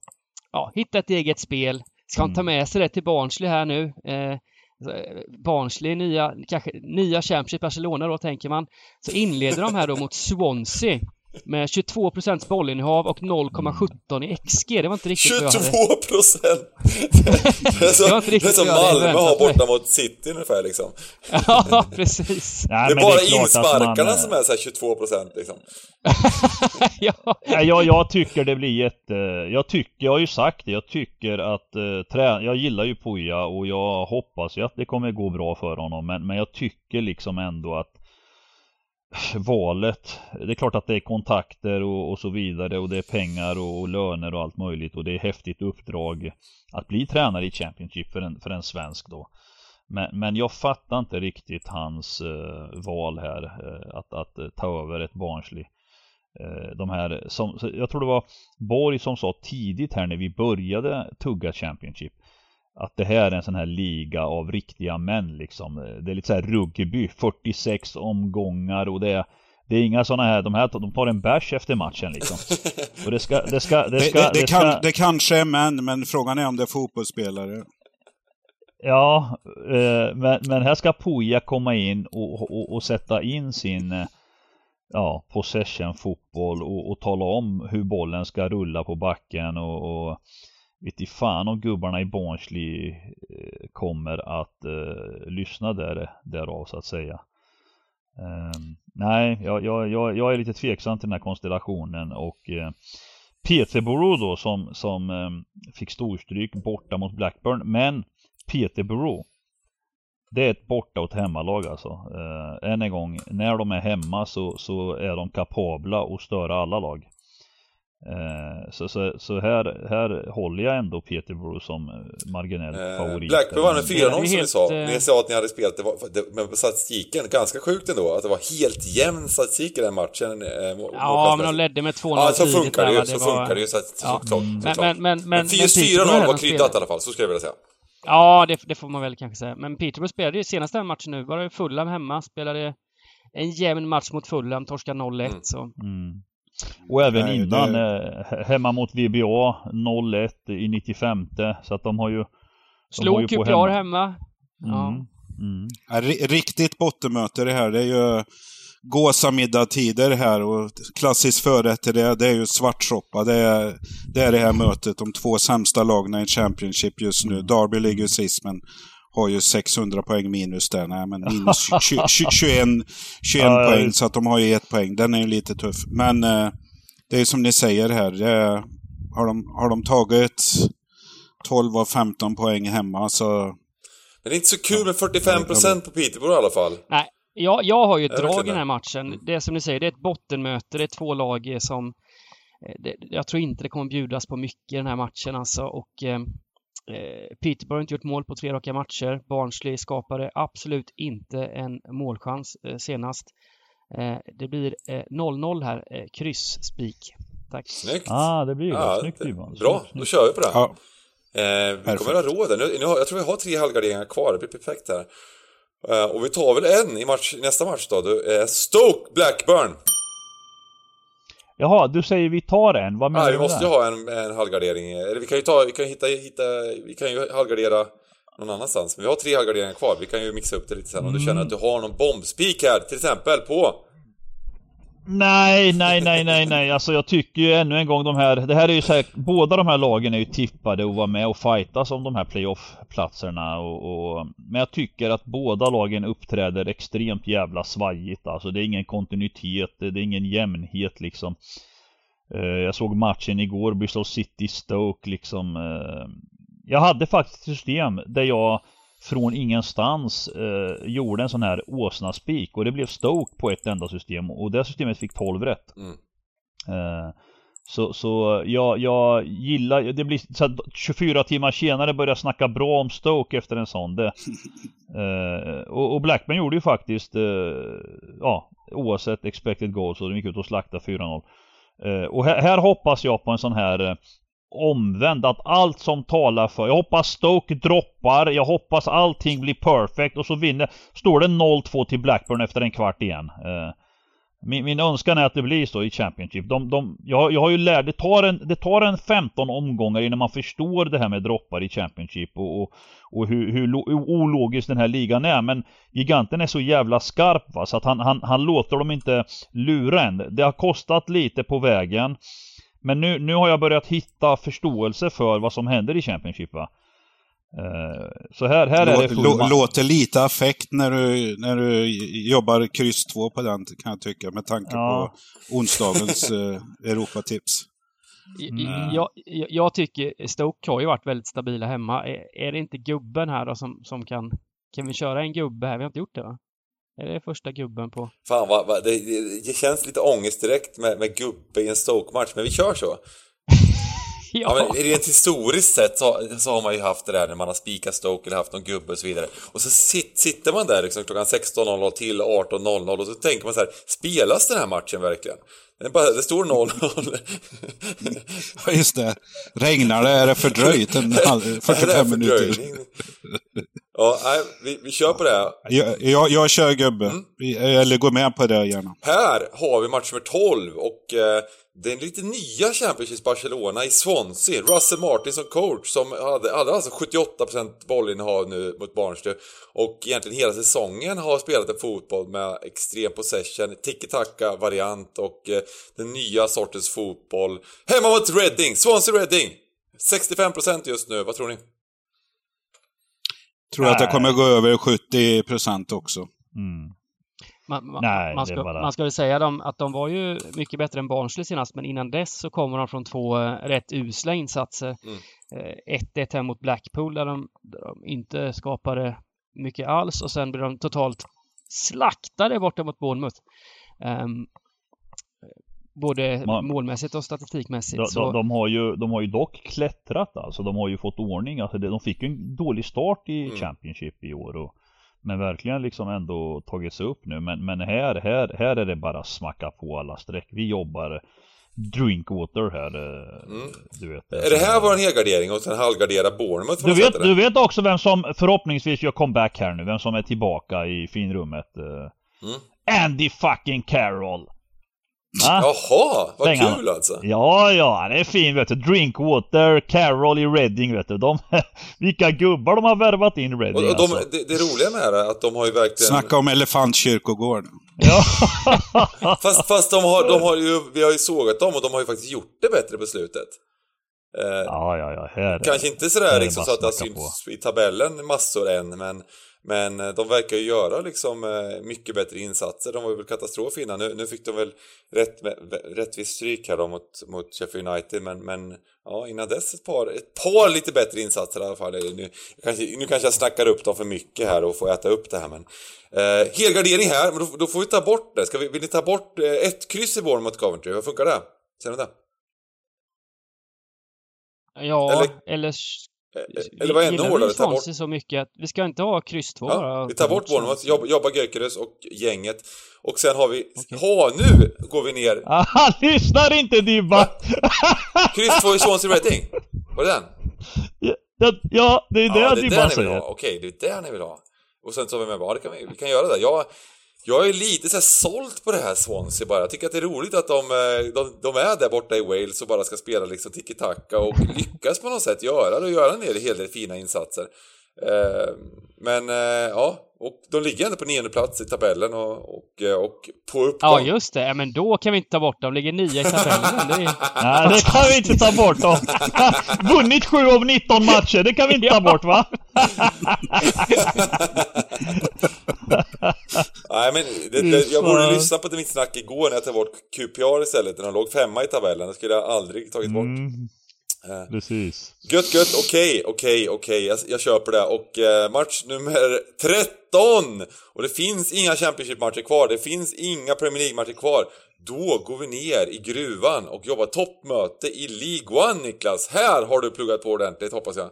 ja, hitta ett eget spel. Ska han ta mm. med sig det till Barnsley här nu? Eh, Eh, Barnsley, nya, kanske nya Championship Barcelona då tänker man. Så inleder de här då mot Swansea med 22 procents bollinnehav och 0,17 i XG. Det var inte riktigt 22 procent! <laughs> det är som, det är som Malmö har borta mot City ungefär liksom. ja, <laughs> precis. Det är bara är insparkarna man... som är såhär 22 procent liksom. <laughs> ja. ja, jag, jag tycker det blir jätte... Jag tycker, jag har ju sagt det, jag tycker att uh, trä... Jag gillar ju Puja och jag hoppas ju att det kommer gå bra för honom men, men jag tycker liksom ändå att valet. Det är klart att det är kontakter och, och så vidare och det är pengar och, och, löner och allt möjligt och det är häftigt uppdrag att bli tränare i Championship för en, för en svensk då. Men, men jag fattar inte riktigt hans eh, val här eh, att, att eh, ta över ett Barnsley. Eh, de här som, jag tror det var Borg som sa tidigt här när vi började tugga Championship att det här är en sån här liga av riktiga män liksom. Det är lite så här rugby, 46 omgångar och det är det är inga sådana här, de här de tar en bärs efter matchen liksom. Och det ska, det ska, det ska, det, det, det, kan, det kanske är män, men frågan är om det är fotbollsspelare. Ja, eh, men, men här ska Puja komma in och, och, och sätta in sin eh, ja, possession fotboll och, och tala om hur bollen ska rulla på backen och, och vet i fan om gubbarna i Barnsley eh, kommer att eh, lyssna där, därav så att säga. Um, nej, jag, jag, jag, jag, är lite tveksam till den här konstellationen och eh, Peterborough då som, som eh, fick storstryk borta mot Blackburn men Peterborough det är ett borta och ett hemmalag alltså. Eh, än en gång, när de är hemma så, så är de kapabla att störa alla lag. Eh, så, så, så här, här håller jag ändå Peterborough som eh, marginell eh, favorit. Blackburn vann med 4-0 som ni sa. Ni sa att ni hade spelat, det var, det, men statistiken, ganska sjukt ändå, att det var helt jämn statistik i den matchen. Eh, ja, men de ledde med 2-0 Ja, så funkar det ju, så var... funkar det ju. Så, ja. så, så, mm. men, men, men, men, men 4-0 var kryddat i alla fall, så skulle jag vilja säga. Ja, det, det, får man väl kanske säga. Men Peterborough spelade ju senaste matchen nu, var det Fulham hemma, spelade en jämn match mot Fulham, torskade 0-1 mm. så... Mm. Och även Nej, innan det... eh, hemma mot VBA 0-1 i 95 så att de har ju... Slog QPR hemma. hemma. Ja. Mm. Mm. Ja, riktigt bottenmöte det här. Det är ju gåsamiddag-tider här och klassisk förrätt till det, det är ju svartsoppa. Det är, det är det här mötet, de två sämsta lagen i Championship just nu. Derby ligger sist men har ju 600 poäng minus där. Nej, men minus 20, 20, 21, 21 poäng, så att de har ju ett poäng. Den är ju lite tuff. Men eh, det är som ni säger här, det, har, de, har de tagit 12 av 15 poäng hemma så... Men det är inte så kul med 45% på Peterborough i alla fall. Nej, jag, jag har ju ett drag i den här matchen. Det är som ni säger, det är ett bottenmöte. Det är två lag som... Eh, det, jag tror inte det kommer bjudas på mycket i den här matchen alltså. Och eh, Peterborough har inte gjort mål på tre raka matcher. Barnsley skapade absolut inte en målchans eh, senast. Eh, det blir 0-0 eh, här. Eh, kryss, spik. Tack. Snyggt! Ah, det blir det. Ja, Snyggt Ivan. Bra, då kör vi på det. Ja. Eh, vi kommer att ha råd. Nu, nu, jag tror vi har tre halvgarderingar kvar. Det blir perfekt här. Eh, och vi tar väl en i match, nästa match då. Eh, Stoke Blackburn! Jaha, du säger vi tar en. Vad menar Nej, vi måste ju ha en, en halvgardering. Eller vi kan ju ta, vi kan hitta, hitta, vi kan ju halvgardera någon annanstans. Men vi har tre halvgarderingar kvar. Vi kan ju mixa upp det lite sen om mm. du känner att du har någon bombspik här, till exempel på Nej, nej, nej, nej, nej. Alltså jag tycker ju ännu en gång de här, det här är ju så här, båda de här lagen är ju tippade att vara med och fightas om de här playoff-platserna och, och, Men jag tycker att båda lagen uppträder extremt jävla svajigt. Alltså det är ingen kontinuitet, det är ingen jämnhet liksom. Eh, jag såg matchen igår, Bristol City Stoke liksom. Eh. Jag hade faktiskt ett system där jag från ingenstans eh, gjorde en sån här åsnaspik och det blev Stoke på ett enda system och det systemet fick 12 rätt. Mm. Eh, så, så jag, jag gillar, det blir så 24 timmar senare börjar snacka bra om Stoke efter en sån. Det, <laughs> eh, och, och, Blackburn gjorde ju faktiskt, eh, ja, oavsett expected goals och de gick ut och slaktade 4-0. Eh, och här, här, hoppas jag på en sån här eh, omvänd. Att allt som talar för. Jag hoppas Stoke droppar. Jag hoppas allting blir perfect. Och så vinner. Står det 0-2 till Blackburn efter en kvart igen. Eh, min, min önskan är att det blir så i Championship. De, de, jag, jag har ju lärt, det tar, en, det tar en 15 omgångar innan man förstår det här med droppar i Championship och, och, och hur, hur, hur ologisk den här ligan är. Men giganten är så jävla skarp va, så att han, han, han låter dem inte lura en. Det har kostat lite på vägen. Men nu, nu har jag börjat hitta förståelse för vad som händer i Championship va. Uh, så här, här är det full Låter lite affekt när du, när du jobbar kryss 2 på den kan jag tycka med tanke ja. på onsdagens uh, <laughs> Europatips. Mm. Jag, jag, tycker Stoke har ju varit väldigt stabila hemma. Är, är det inte gubben här då som, som kan... Kan vi köra en gubbe här? Vi har inte gjort det va? Är det första gubben på? Fan vad, vad det, det, känns lite ångest direkt med, med gubbe i en Stoke-match, men vi kör så. <laughs> ja. ja men rent historiskt sett så, så, har man ju haft det där när man har spikat Stoke eller haft någon gubbe och så vidare. Och så sit, sitter man där liksom klockan 16.00 till 18.00 och så tänker man så här, spelas den här matchen verkligen? Det, står 0-0. ja, just det. Regnar det? Är det fördröjt en halv, 45 minuter? Ja, nej, vi, vi kör på det. Jag, jag, jag kör gubbe. Mm. Eller går med på det gärna. Här har vi match nummer 12 och eh, det är lite nya Championships Barcelona i Swansea. Russell Martin som coach som hade, hade alltså 78% bollinnehav nu mot Barnsley och egentligen hela säsongen har spelat en fotboll med extrem possession, tiki-taka variant och eh, den nya sortens fotboll. Hemma mot Reading, Swansea Reading! 65% just nu, vad tror ni? Tror att det kommer gå över 70% också. Mm. Man, man, Nej, man, ska, bara- man ska väl säga dem, att de var ju mycket bättre än Barnsley senast, men innan dess så kommer de från två eh, rätt usla insatser. Mm. Eh, 1-1 här mot Blackpool där de, där de inte skapade mycket alls och sen blev de totalt slaktade borta mot Bournemouth. Ehm, både Man- målmässigt och statistikmässigt. De, så, de, de, har ju, de har ju dock klättrat alltså. De har ju fått ordning. Alltså, de fick ju en dålig start i Mm. Championship i år. Och, men verkligen liksom ändå tagit sig upp nu. Men, men här, här, här är det bara smacka på alla streck. Vi jobbar drinkwater här. eh, Mm. Du vet. Är det här vår helgardering och sen halvgardera Bournemouth? Du vet, du vet också vem som förhoppningsvis gör comeback här nu. Vem som är tillbaka i finrummet. eh. Mm. Andy fucking Carroll. Va? Jaha, vad Pengarna. kul alltså! Ja, ja, han är fin vet du. Drinkwater, Carroll i Reading vet du. De, <laughs> vilka gubbar de har värvat in i Reading Och, och de, alltså. det, det roliga med det är att de har ju verkligen... Snacka om elefantkyrkogård. Ja. <laughs> Fast, fast de, har, de har ju, vi har ju sågat dem och de har ju faktiskt gjort det bättre på slutet. Eh, ja, ja, ja. Här. Kanske inte här sådär är liksom så att det har synts i tabellen massor än, men, men eh, de verkar ju göra liksom eh, mycket bättre insatser. De var väl katastrof innan. Nu, nu fick de väl rätt, rättvist stryk här då mot, mot Sheffield United, men, men ja, innan dess ett par, ett par lite bättre insatser i alla fall. Nu kanske, nu kanske jag snackar upp dem för mycket här och får äta upp det här, men eh, helgardering här, men då, då får vi ta bort det. Ska vi, vill ni ta bort eh, ett kryss i vår mot Coventry? Hur funkar det? Ser ni det? ja, eller- eller... Eh, Eller vad är ännu hårdare? vi Ta bort så mycket att vi ska inte ha kryss två Ja, bara. vi tar bort Bournemouth, jobba, jobba Gyökeres och gänget. Och sen har vi... Ha, nu går vi ner. <laughs> Ah, Han lyssnar inte Dibba! Kryss 2 i Swansea Reading. Var det den? Ja, ja, det är det ja, det vill säger. Okej, det är där ni vill ha. Och sen så har vi med, ja det kan vi, vi kan göra det. Jag, jag är lite så här såld på det här Swansea bara. Jag tycker att det är roligt att de, eh, de, de är där borta i Wales och bara ska spela liksom tiki-taka och lyckas på något sätt göra det och göra en hel del fina insatser. Eh, men eh, ja, och de ligger ändå på nionde plats i tabellen och, och, eh, och på uppgång. Ja, just det. Ja, men då kan vi inte ta bort dem. De ligger nio i tabellen. <laughs> Det är... Nej, det kan vi inte ta bort dem. <laughs> Vunnit 7 av 19 matcher, det kan vi inte ta bort va? <laughs> Nej men det, det, jag borde lyssna på mitt snack igår när jag tog bort QPR istället, när de låg femma i tabellen. Det skulle jag aldrig tagit bort. Mm, Eh, precis. Gött, gött, okej, okej, okej, jag, jag köper det. Och eh, match nummer 13! Och det finns inga Championship-matcher kvar, det finns inga Premier League-matcher kvar. Då går vi ner i gruvan och jobbar toppmöte i League One, Niklas. Här har du pluggat på ordentligt, hoppas jag.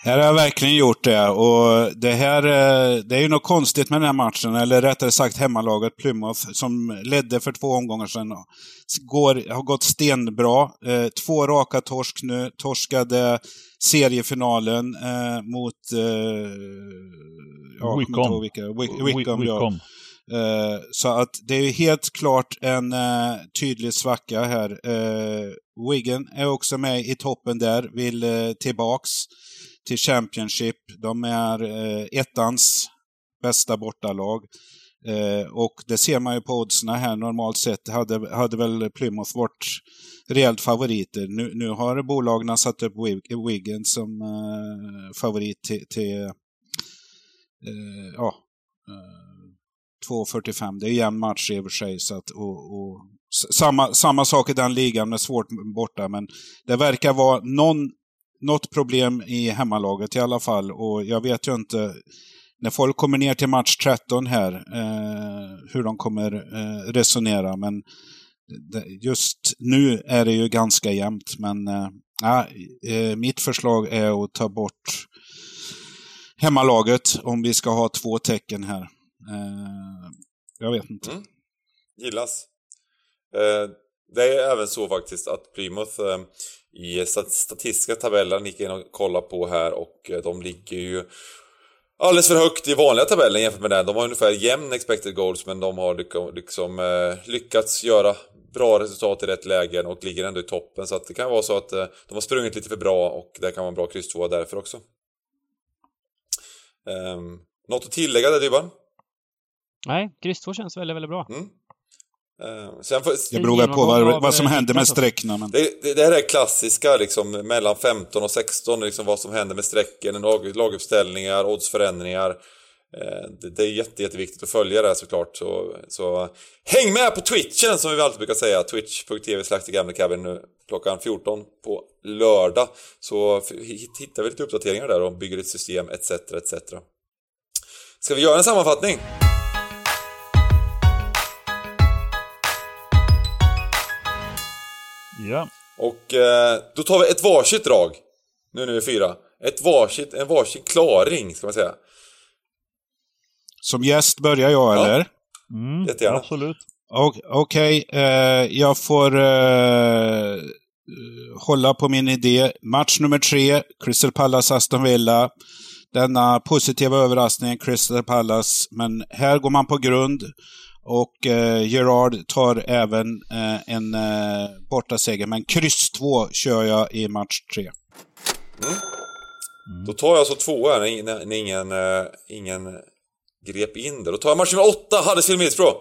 Här har jag verkligen gjort det. Och det här eh, det är ju något konstigt med den här matchen, eller rättare sagt hemmalaget Plymouth, som ledde för två omgångar sedan. Går, har gått stenbra. Eh, Två raka torsk nu. Torskade seriefinalen eh, mot... Ja, Wickham, ja. Wickham. Eh, Så att det är helt klart en tydlig svacka här. Wigan är också med i toppen där, vill tillbaks till Championship. De är eh, ettans bästa bortalag. Eh, och det ser man ju på oddsen här normalt sett. Hade, hade väl Plymouth varit rejält favoriter. Nu, nu har bolagen satt upp Wig- Wigan som eh, favorit till, till ja, 2.45. Det är jämn match i och för sig. Så att, och, och, samma, samma sak i den ligan med svårt borta, men det verkar vara någon, något problem i hemmalaget i alla fall. Och jag vet ju inte, när folk kommer ner till match 13 här, eh, hur de kommer eh, resonera. Men just nu är det ju ganska jämnt. Men eh, eh, mitt förslag är att ta bort hemmalaget om vi ska ha två tecken här. Eh, jag vet inte. Mm. Gillas. Eh, Det är även så faktiskt att Plymouth eh, i statistiska tabellen gick in och kollade på här och eh, de ligger ju alldeles för högt i vanliga tabellen jämfört med den. De har ungefär jämn expected goals men de har liksom eh, lyckats göra bra resultat i rätt lägen och ligger ändå i toppen. Så att det kan vara så att eh, de har sprungit lite för bra och det kan vara en bra kryss därför också. Um, något att tillägga där Dybban? Nej, kryss känns väldigt, väldigt bra. Mm. Uh, sen för, det beror väl på vad, vad som händer med sträckorna. Men... Det, det, det här är klassiska liksom, mellan 15 och 16, liksom, vad som händer med strecken, lag, laguppställningar, oddsförändringar. Uh, det, det, är jätte, jätteviktigt att följa det här såklart. Så, så häng med på Twitchen som vi alltid brukar säga. Twitch.tv Cabin nu klockan 14 på lördag. Så hittar vi lite uppdateringar där och bygger ett system etc. etc. Ska vi göra en sammanfattning? Ja. Och eh, då tar vi ett varsitt drag. Nu när vi är fyra. Ett varsitt, en varsin klaring, ska man säga. Som gäst börjar jag, ja. eller? Mm, Jättegärna. Absolut. Okej, okay, eh, jag får eh, hålla på min idé. Match nummer tre, Crystal Palace-Aston Villa. Denna positiva överraskning, Crystal Palace. Men här går man på grund. Och eh, Gerard tar även eh, en eh, bortaseger, men kryss 2 kör jag i match 3. Mm. Mm. Då tar jag alltså två här när, när ingen, äh, ingen grep in det. Då tar jag match nummer 8, Huddersfield Middlesbrough.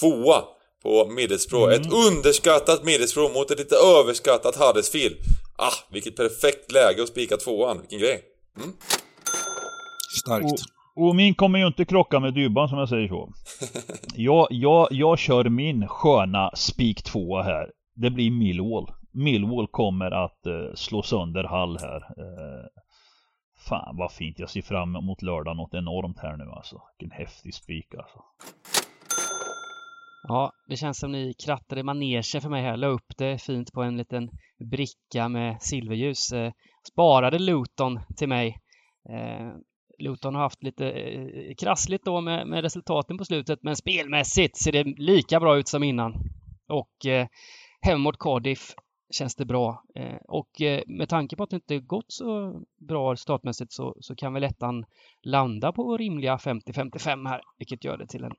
Tvåa på Middlesbrough. Mm. Ett underskattat Middlesbrough mot ett lite överskattat Huddersfield. Ah, vilket perfekt läge att spika tvåan. Vilken grej. Mm. Starkt. Och min kommer ju inte krocka med Dybban som jag säger så. <laughs> Jag, jag, jag kör min sköna spik 2 här. Det blir Millwall. Millwall kommer att uh, slå sönder Hall här. Uh, fan vad fint. Jag ser fram emot lördag något enormt här nu alltså. Vilken häftig spik alltså. Ja, det känns som ni krattade manege för mig här. La upp det fint på en liten bricka med silverljus. Eh, sparade Luton till mig. Luton har haft lite eh, krassligt då med, med, resultaten på slutet, men spelmässigt ser det lika bra ut som innan. Och eh, hemma mot Cardiff känns det bra. Eh, och eh, med tanke på att det inte gått så bra startmässigt så, så kan väl ettan landa på rimliga 50-55 här, vilket gör det till en,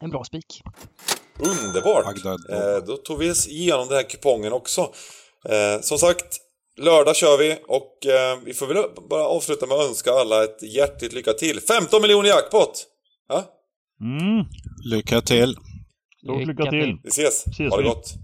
en bra spik. Underbart! Eh, då tog vi oss igenom den här kupongen också. Eh, som sagt, Lördag kör vi och eh, vi får väl bara avsluta med att önska alla ett hjärtligt lycka till. 15 miljoner jackpot! Ja? Mm. Lycka till! Stort lycka till! Vi ses! ses ha det gott!